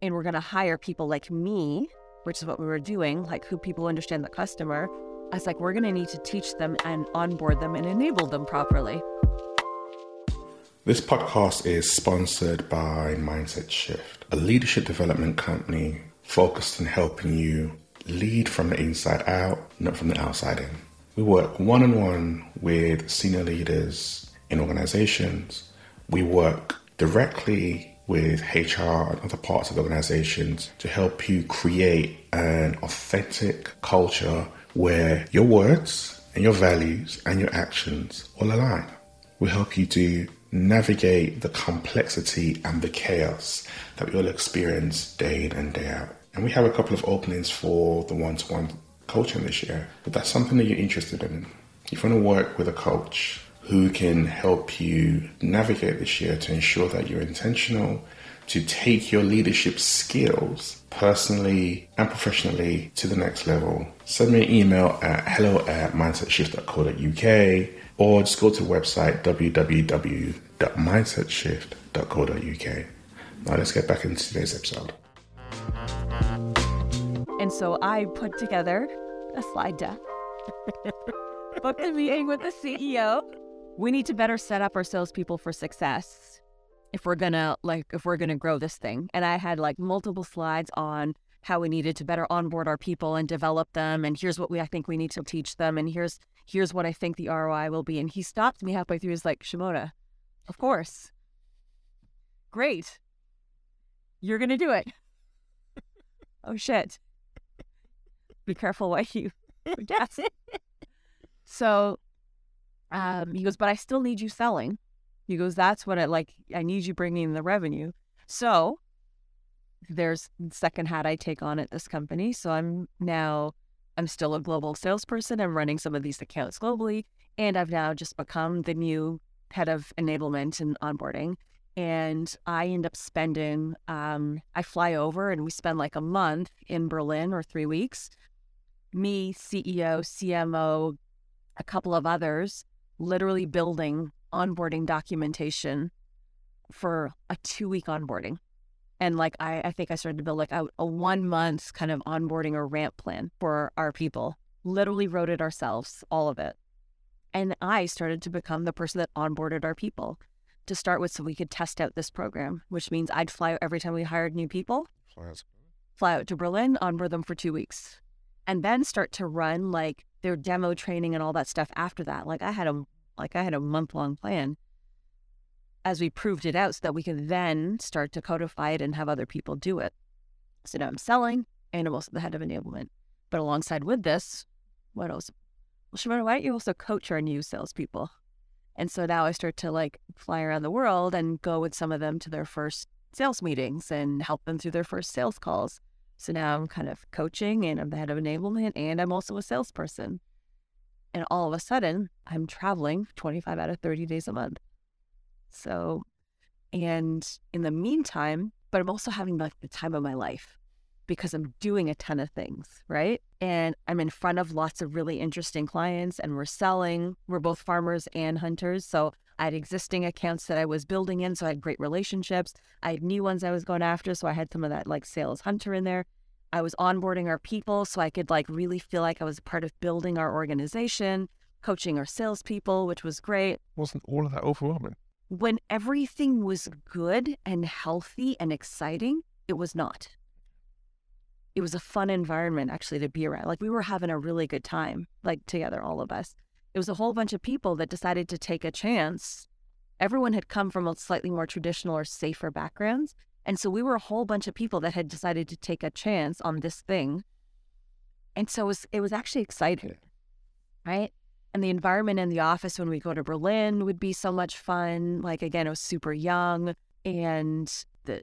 and we're going to hire people like me, which is what we were doing, like who people understand the customer. I was like, we're going to need to teach them and onboard them and enable them properly. This podcast is sponsored by Mindset Shift, a leadership development company focused on helping you lead from the inside out, not from the outside in. We work one on one with senior leaders in organizations. We work directly with HR and other parts of organizations to help you create an authentic culture where your words and your values and your actions all align. We help you to navigate the complexity and the chaos that we all experience day in and day out. And we have a couple of openings for the one to one coaching this year. If that's something that you're interested in, if you want to work with a coach who can help you navigate this year to ensure that you're intentional to take your leadership skills personally and professionally to the next level. Send me an email at hello at mindsetshift.co.uk or just go to the website www.mindsetshift.co.uk. Now let's get back into today's episode. And so I put together a slide deck, booked a meeting with the CEO we need to better set up our salespeople for success if we're gonna like if we're gonna grow this thing. And I had like multiple slides on how we needed to better onboard our people and develop them and here's what we I think we need to teach them and here's here's what I think the ROI will be. And he stopped me halfway through. He's like, Shimona, of course. Great. You're gonna do it. oh shit. Be careful what you guess. so um, he goes, but I still need you selling. He goes, that's what I like. I need you bringing the revenue. So there's second hat I take on at this company. So I'm now, I'm still a global salesperson. I'm running some of these accounts globally. And I've now just become the new head of enablement and onboarding. And I end up spending, um, I fly over and we spend like a month in Berlin or three weeks. Me, CEO, CMO, a couple of others literally building onboarding documentation for a two week onboarding. And like I, I think I started to build like a, a one month kind of onboarding or ramp plan for our people. Literally wrote it ourselves, all of it. And I started to become the person that onboarded our people to start with so we could test out this program, which means I'd fly out every time we hired new people, fly out to Berlin, onboard them for two weeks, and then start to run like their demo training and all that stuff after that. Like I had a like I had a month long plan as we proved it out so that we could then start to codify it and have other people do it. So now I'm selling and I'm also the head of enablement. But alongside with this, what else? Well, Shimona, why don't you also coach our new salespeople? And so now I start to like fly around the world and go with some of them to their first sales meetings and help them through their first sales calls. So now I'm kind of coaching and I'm the head of enablement and I'm also a salesperson. And all of a sudden, I'm traveling 25 out of 30 days a month. So, and in the meantime, but I'm also having like the time of my life because I'm doing a ton of things, right? And I'm in front of lots of really interesting clients and we're selling. We're both farmers and hunters. So I had existing accounts that I was building in. So I had great relationships. I had new ones I was going after. So I had some of that like sales hunter in there. I was onboarding our people so I could like really feel like I was part of building our organization, coaching our salespeople, which was great. Wasn't all of that overwhelming? when everything was good and healthy and exciting, it was not. It was a fun environment actually to be around. Like we were having a really good time, like together, all of us. It was a whole bunch of people that decided to take a chance. Everyone had come from a slightly more traditional or safer backgrounds. And so we were a whole bunch of people that had decided to take a chance on this thing. And so it was, it was actually exciting, right? and the environment in the office when we go to Berlin would be so much fun. Like again, I was super young and the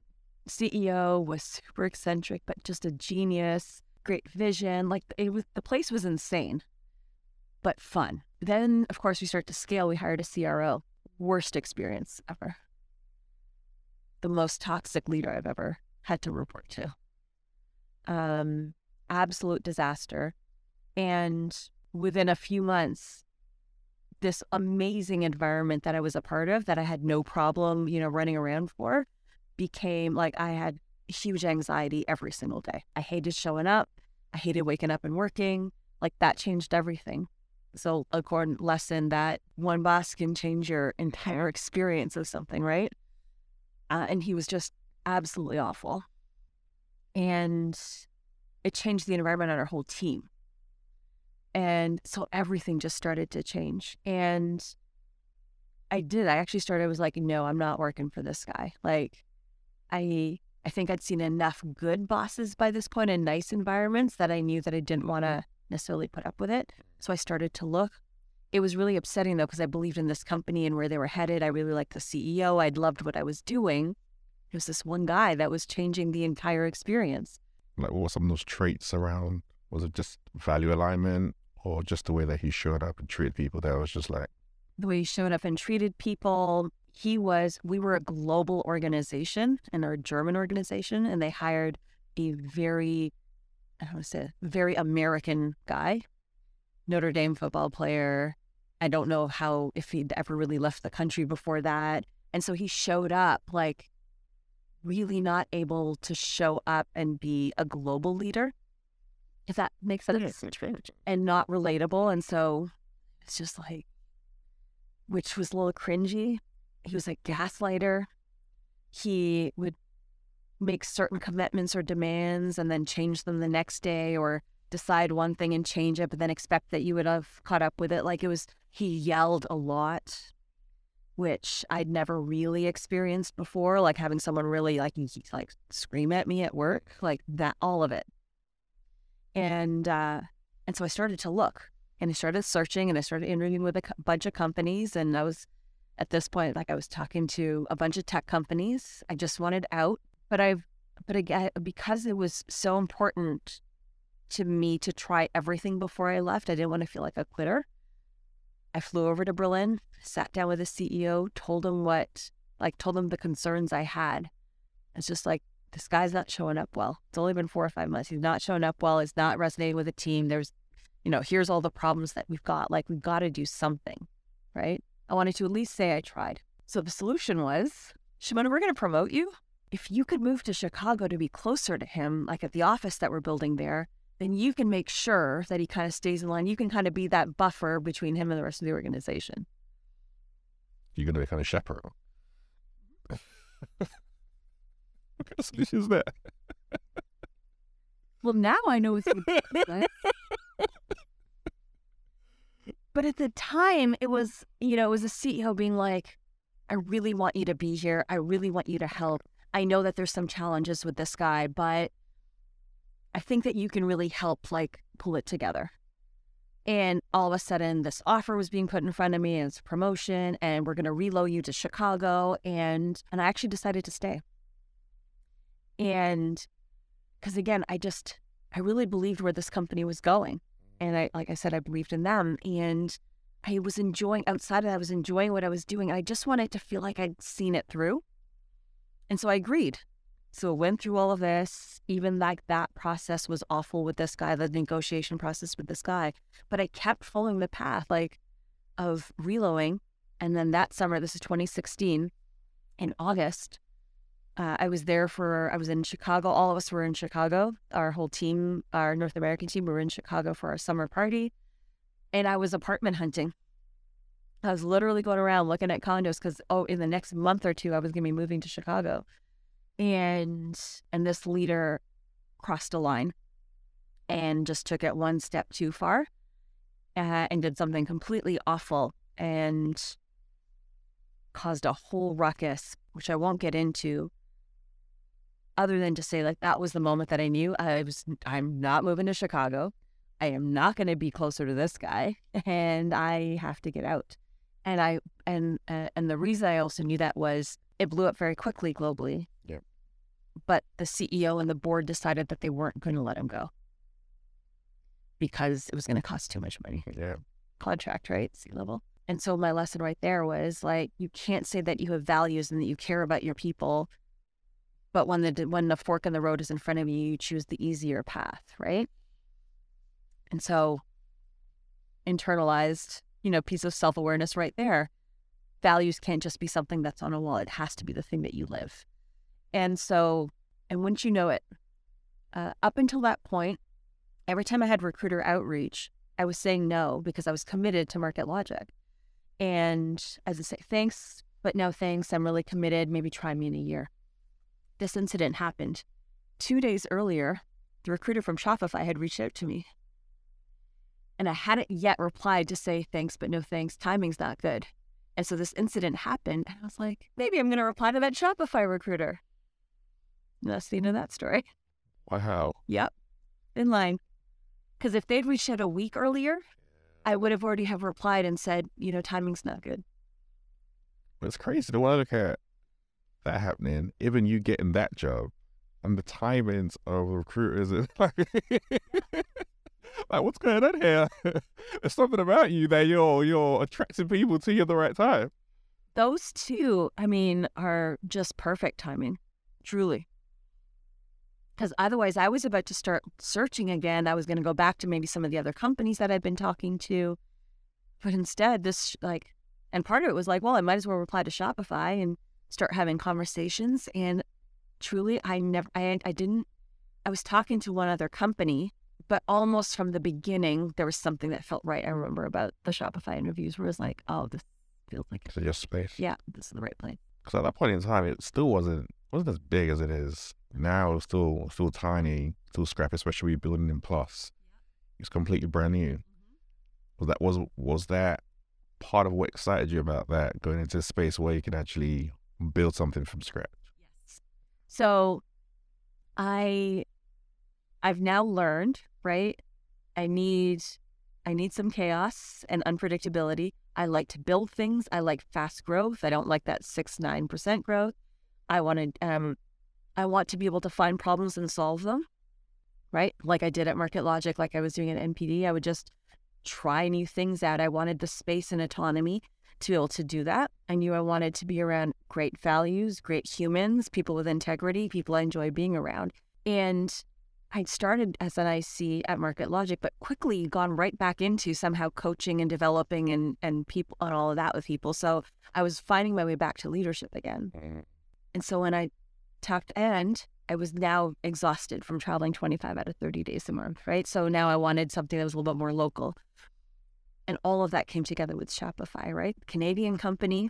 CEO was super eccentric, but just a genius, great vision. Like it was the place was insane, but fun. Then of course we start to scale. We hired a CRO. Worst experience ever. The most toxic leader I've ever had to report to. Um, absolute disaster. And within a few months, this amazing environment that I was a part of that I had no problem, you know, running around for became like I had huge anxiety every single day. I hated showing up. I hated waking up and working. Like that changed everything. So, a core lesson that one boss can change your entire experience of something, right? Uh, and he was just absolutely awful. And it changed the environment on our whole team. And so everything just started to change. And I did. I actually started, I was like, no, I'm not working for this guy. Like, I I think I'd seen enough good bosses by this point in nice environments that I knew that I didn't want to necessarily put up with it. So I started to look. It was really upsetting though, because I believed in this company and where they were headed. I really liked the CEO. I'd loved what I was doing. It was this one guy that was changing the entire experience. Like, what were some of those traits around? Was it just value alignment? or just the way that he showed up and treated people that was just like the way he showed up and treated people he was we were a global organization and our german organization and they hired a very i to say very american guy notre dame football player i don't know how if he'd ever really left the country before that and so he showed up like really not able to show up and be a global leader if that makes sense, and not relatable. And so it's just like, which was a little cringy. He was a gaslighter. He would make certain commitments or demands and then change them the next day or decide one thing and change it, but then expect that you would have caught up with it. Like it was, he yelled a lot, which I'd never really experienced before. Like having someone really like, like scream at me at work, like that, all of it and uh, and so I started to look and I started searching and I started interviewing with a bunch of companies and I was at this point like I was talking to a bunch of tech companies. I just wanted out, but I've but again because it was so important to me to try everything before I left. I didn't want to feel like a quitter. I flew over to Berlin, sat down with the CEO, told him what like told him the concerns I had. It's just like this guy's not showing up well. It's only been four or five months. He's not showing up well. He's not resonating with the team. There's, you know, here's all the problems that we've got. Like, we've got to do something, right? I wanted to at least say I tried. So the solution was, Shimona, we're going to promote you. If you could move to Chicago to be closer to him, like at the office that we're building there, then you can make sure that he kind of stays in line. You can kind of be that buffer between him and the rest of the organization. You're going to be kind of chaperone. what kind of solution is that? Well, now I know it's But at the time, it was, you know, it was a CEO being like, I really want you to be here. I really want you to help. I know that there's some challenges with this guy, but I think that you can really help like pull it together. And all of a sudden, this offer was being put in front of me as a promotion, and we're going to reload you to Chicago. And and I actually decided to stay. And because again, I just I really believed where this company was going, and I like I said, I believed in them, and I was enjoying outside of that. I was enjoying what I was doing. I just wanted to feel like I'd seen it through, and so I agreed. So I went through all of this. Even like that process was awful with this guy, the negotiation process with this guy. But I kept following the path like of reloading. And then that summer, this is 2016, in August, uh, I was there for, I was in Chicago. All of us were in Chicago. Our whole team, our North American team, we were in Chicago for our summer party. And I was apartment hunting. I was literally going around looking at condos because, oh, in the next month or two, I was going to be moving to Chicago. And and this leader crossed a line and just took it one step too far uh, and did something completely awful and caused a whole ruckus which i won't get into other than to say like that was the moment that i knew i was i'm not moving to chicago. I am not going to be closer to this guy and i have to get out and i and uh, and the reason i also knew that was it blew up very quickly globally Yeah. but the CEO and the board decided that they weren't going to let him go because it was going to cost too much money. Yeah. Contract, right? C-level. And so my lesson right there was like, you can't say that you have values and that you care about your people, but when the when the fork in the road is in front of you, you choose the easier path, right? And so, internalized, you know, piece of self awareness right there. Values can't just be something that's on a wall; it has to be the thing that you live. And so, and once you know it, uh, up until that point, every time I had recruiter outreach, I was saying no because I was committed to market logic. And as I say, thanks, but no thanks. I'm really committed. Maybe try me in a year. This incident happened. Two days earlier, the recruiter from Shopify had reached out to me. And I hadn't yet replied to say thanks, but no thanks. Timing's not good. And so this incident happened. And I was like, maybe I'm going to reply to that Shopify recruiter. And that's the end of that story. Wow. Yep. In line. Because if they'd reached out a week earlier, I would have already have replied and said, you know, timing's not good. It's crazy to look at that happening, even you getting that job and the timings of the recruiters. like, what's going on here? There's something about you that you're you're attracting people to you at the right time. Those two, I mean, are just perfect timing. Truly because otherwise I was about to start searching again. I was going to go back to maybe some of the other companies that I'd been talking to. But instead, this like, and part of it was like, well, I might as well reply to Shopify and start having conversations. And truly, I never, I, I didn't, I was talking to one other company, but almost from the beginning, there was something that felt right. I remember about the Shopify interviews where it was like, oh, this feels like, so your space. Yeah, this is the right place. Because at that point in time, it still wasn't wasn't as big as it is now. It's still still tiny, still scrap, especially we building in Plus. It's completely brand new. Mm-hmm. Was that was was that part of what excited you about that going into a space where you can actually build something from scratch? Yes. So, I I've now learned right. I need I need some chaos and unpredictability. I like to build things. I like fast growth. I don't like that six nine percent growth. I wanted um, I want to be able to find problems and solve them, right? Like I did at Market Logic, like I was doing at NPD. I would just try new things out. I wanted the space and autonomy to be able to do that. I knew I wanted to be around great values, great humans, people with integrity, people I enjoy being around. And I'd started as an IC at Market Logic, but quickly gone right back into somehow coaching and developing and and people and all of that with people. So I was finding my way back to leadership again. Mm. And so when I talked and I was now exhausted from traveling 25 out of 30 days a month, right? So now I wanted something that was a little bit more local. And all of that came together with Shopify, right? Canadian company.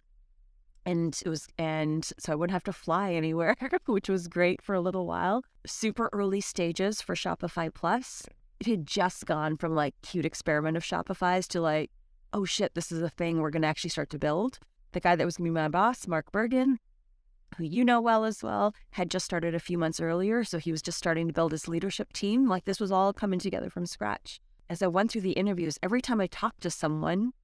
And it was, and so I wouldn't have to fly anywhere, which was great for a little while. Super early stages for Shopify Plus. It had just gone from like cute experiment of Shopify's to like, oh shit, this is a thing we're going to actually start to build. The guy that was going to be my boss, Mark Bergen, who you know well as well, had just started a few months earlier. So he was just starting to build his leadership team. Like this was all coming together from scratch. As I went through the interviews, every time I talked to someone,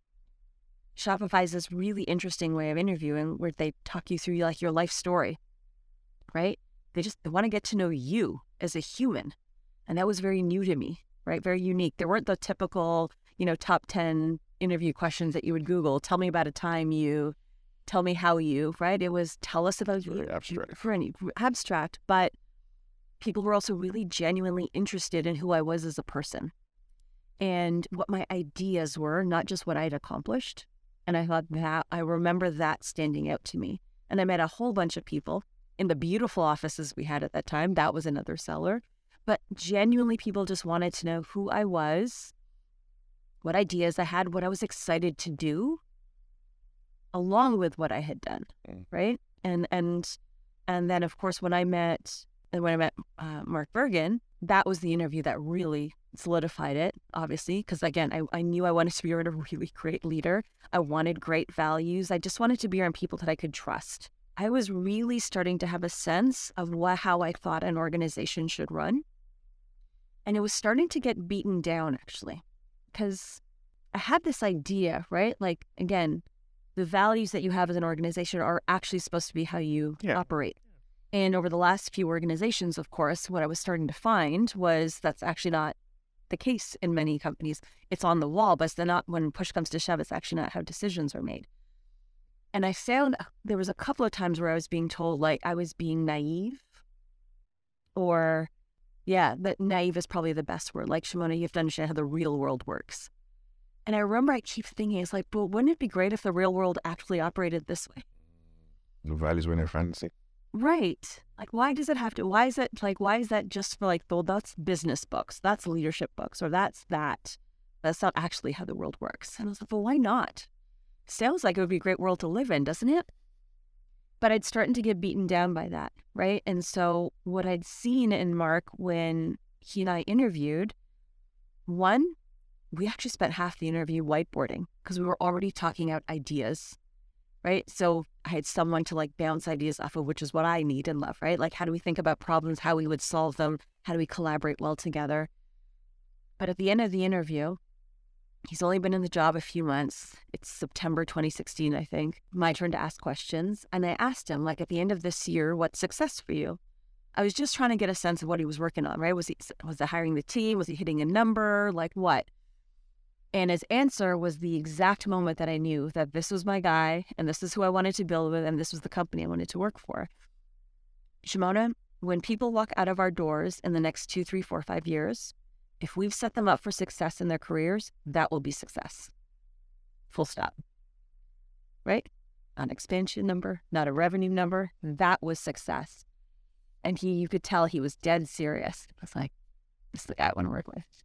Shopify is this really interesting way of interviewing where they talk you through like your life story, right? They just they want to get to know you as a human. And that was very new to me, right? Very unique. There weren't the typical, you know, top 10 interview questions that you would Google. Tell me about a time you tell me how you, right? It was tell us about Really abstract. For any abstract, but people were also really genuinely interested in who I was as a person and what my ideas were, not just what I'd accomplished. And I thought that I remember that standing out to me. And I met a whole bunch of people in the beautiful offices we had at that time. That was another seller. But genuinely, people just wanted to know who I was, what ideas I had, what I was excited to do, along with what I had done, Mm. right? And and and then of course when I met and when I met uh, Mark Bergen, that was the interview that really solidified it. Obviously, because again, I, I knew I wanted to be around a really great leader. I wanted great values. I just wanted to be around people that I could trust. I was really starting to have a sense of what, how I thought an organization should run. And it was starting to get beaten down actually, because I had this idea, right? Like, again, the values that you have as an organization are actually supposed to be how you Yeah. operate. And over the last few organizations, of course, what I was starting to find was that's actually not the case in many companies. It's on the wall, but it's not when push comes to shove, it's actually not how decisions are made. And I found uh, there was a couple of times where I was being told like I was being naive or yeah, that naive is probably the best word. Like Shimona, you have to understand how the real world works. And I remember I keep thinking, it's like, but wouldn't it be great if the real world actually operated this way? The values were in their fantasy. Right. Like, why does it have to? Why is it like, why is that just for like, well, that's business books, that's leadership books, or that's that. That's not actually how the world works. And I was like, well, why not? Sounds like it would be a great world to live in, doesn't it? But I'd starting to get beaten down by that, right? And so what I'd seen in Mark when he and I interviewed, one, we actually spent half the interview whiteboarding because we were already talking out ideas, right? So I had someone to like bounce ideas off of, which is what I need and love, right? Like, how do we think about problems, how we would solve them, how do we collaborate well together? But at the end of the interview, he's only been in the job a few months. It's September 2016, I think. My turn to ask questions. And I asked him, like, at the end of this year, what's success for you? I was just trying to get a sense of what he was working on, right? Was he was it hiring the team? Was he hitting a number? Like what? And his answer was the exact moment that I knew that this was my guy and this is who I wanted to build with and this was the company I wanted to work for. Shimona, when people walk out of our doors in the next two, three, four, five years, if we've set them up for success in their careers, that will be success. Full stop. Right? Not an expansion number, not a revenue number. That was success. And he, you could tell he was dead serious. I was like, this is the guy I want to work with.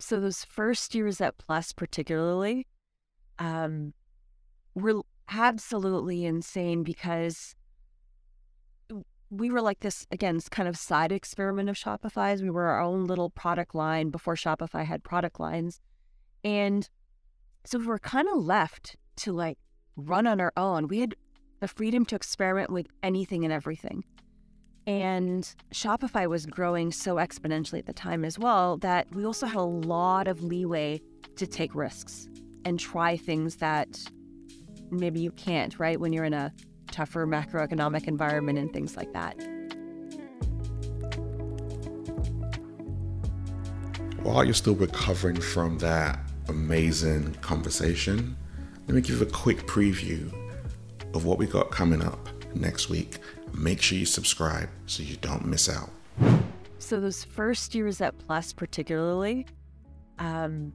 So those first years at Plus, particularly, um, were absolutely insane because we were like this again, kind of side experiment of Shopify's. We were our own little product line before Shopify had product lines, and so we were kind of left to like run on our own. We had the freedom to experiment with anything and everything. And Shopify was growing so exponentially at the time as well that we also had a lot of leeway to take risks and try things that maybe you can't, right? When you're in a tougher macroeconomic environment and things like that. While you're still recovering from that amazing conversation, let me give you a quick preview of what we got coming up next week. Make sure you subscribe so you don't miss out. So those first years at Plus, particularly, um,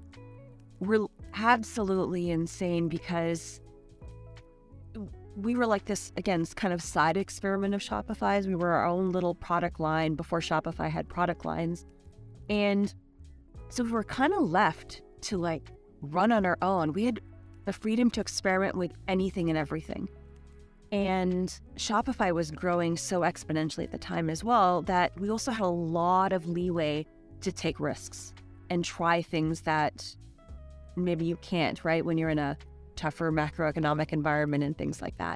were absolutely insane because we were like this again, kind of side experiment of Shopify's. We were our own little product line before Shopify had product lines, and so we were kind of left to like run on our own. We had the freedom to experiment with anything and everything. And Shopify was growing so exponentially at the time as well that we also had a lot of leeway to take risks and try things that maybe you can't, right? When you're in a tougher macroeconomic environment and things like that.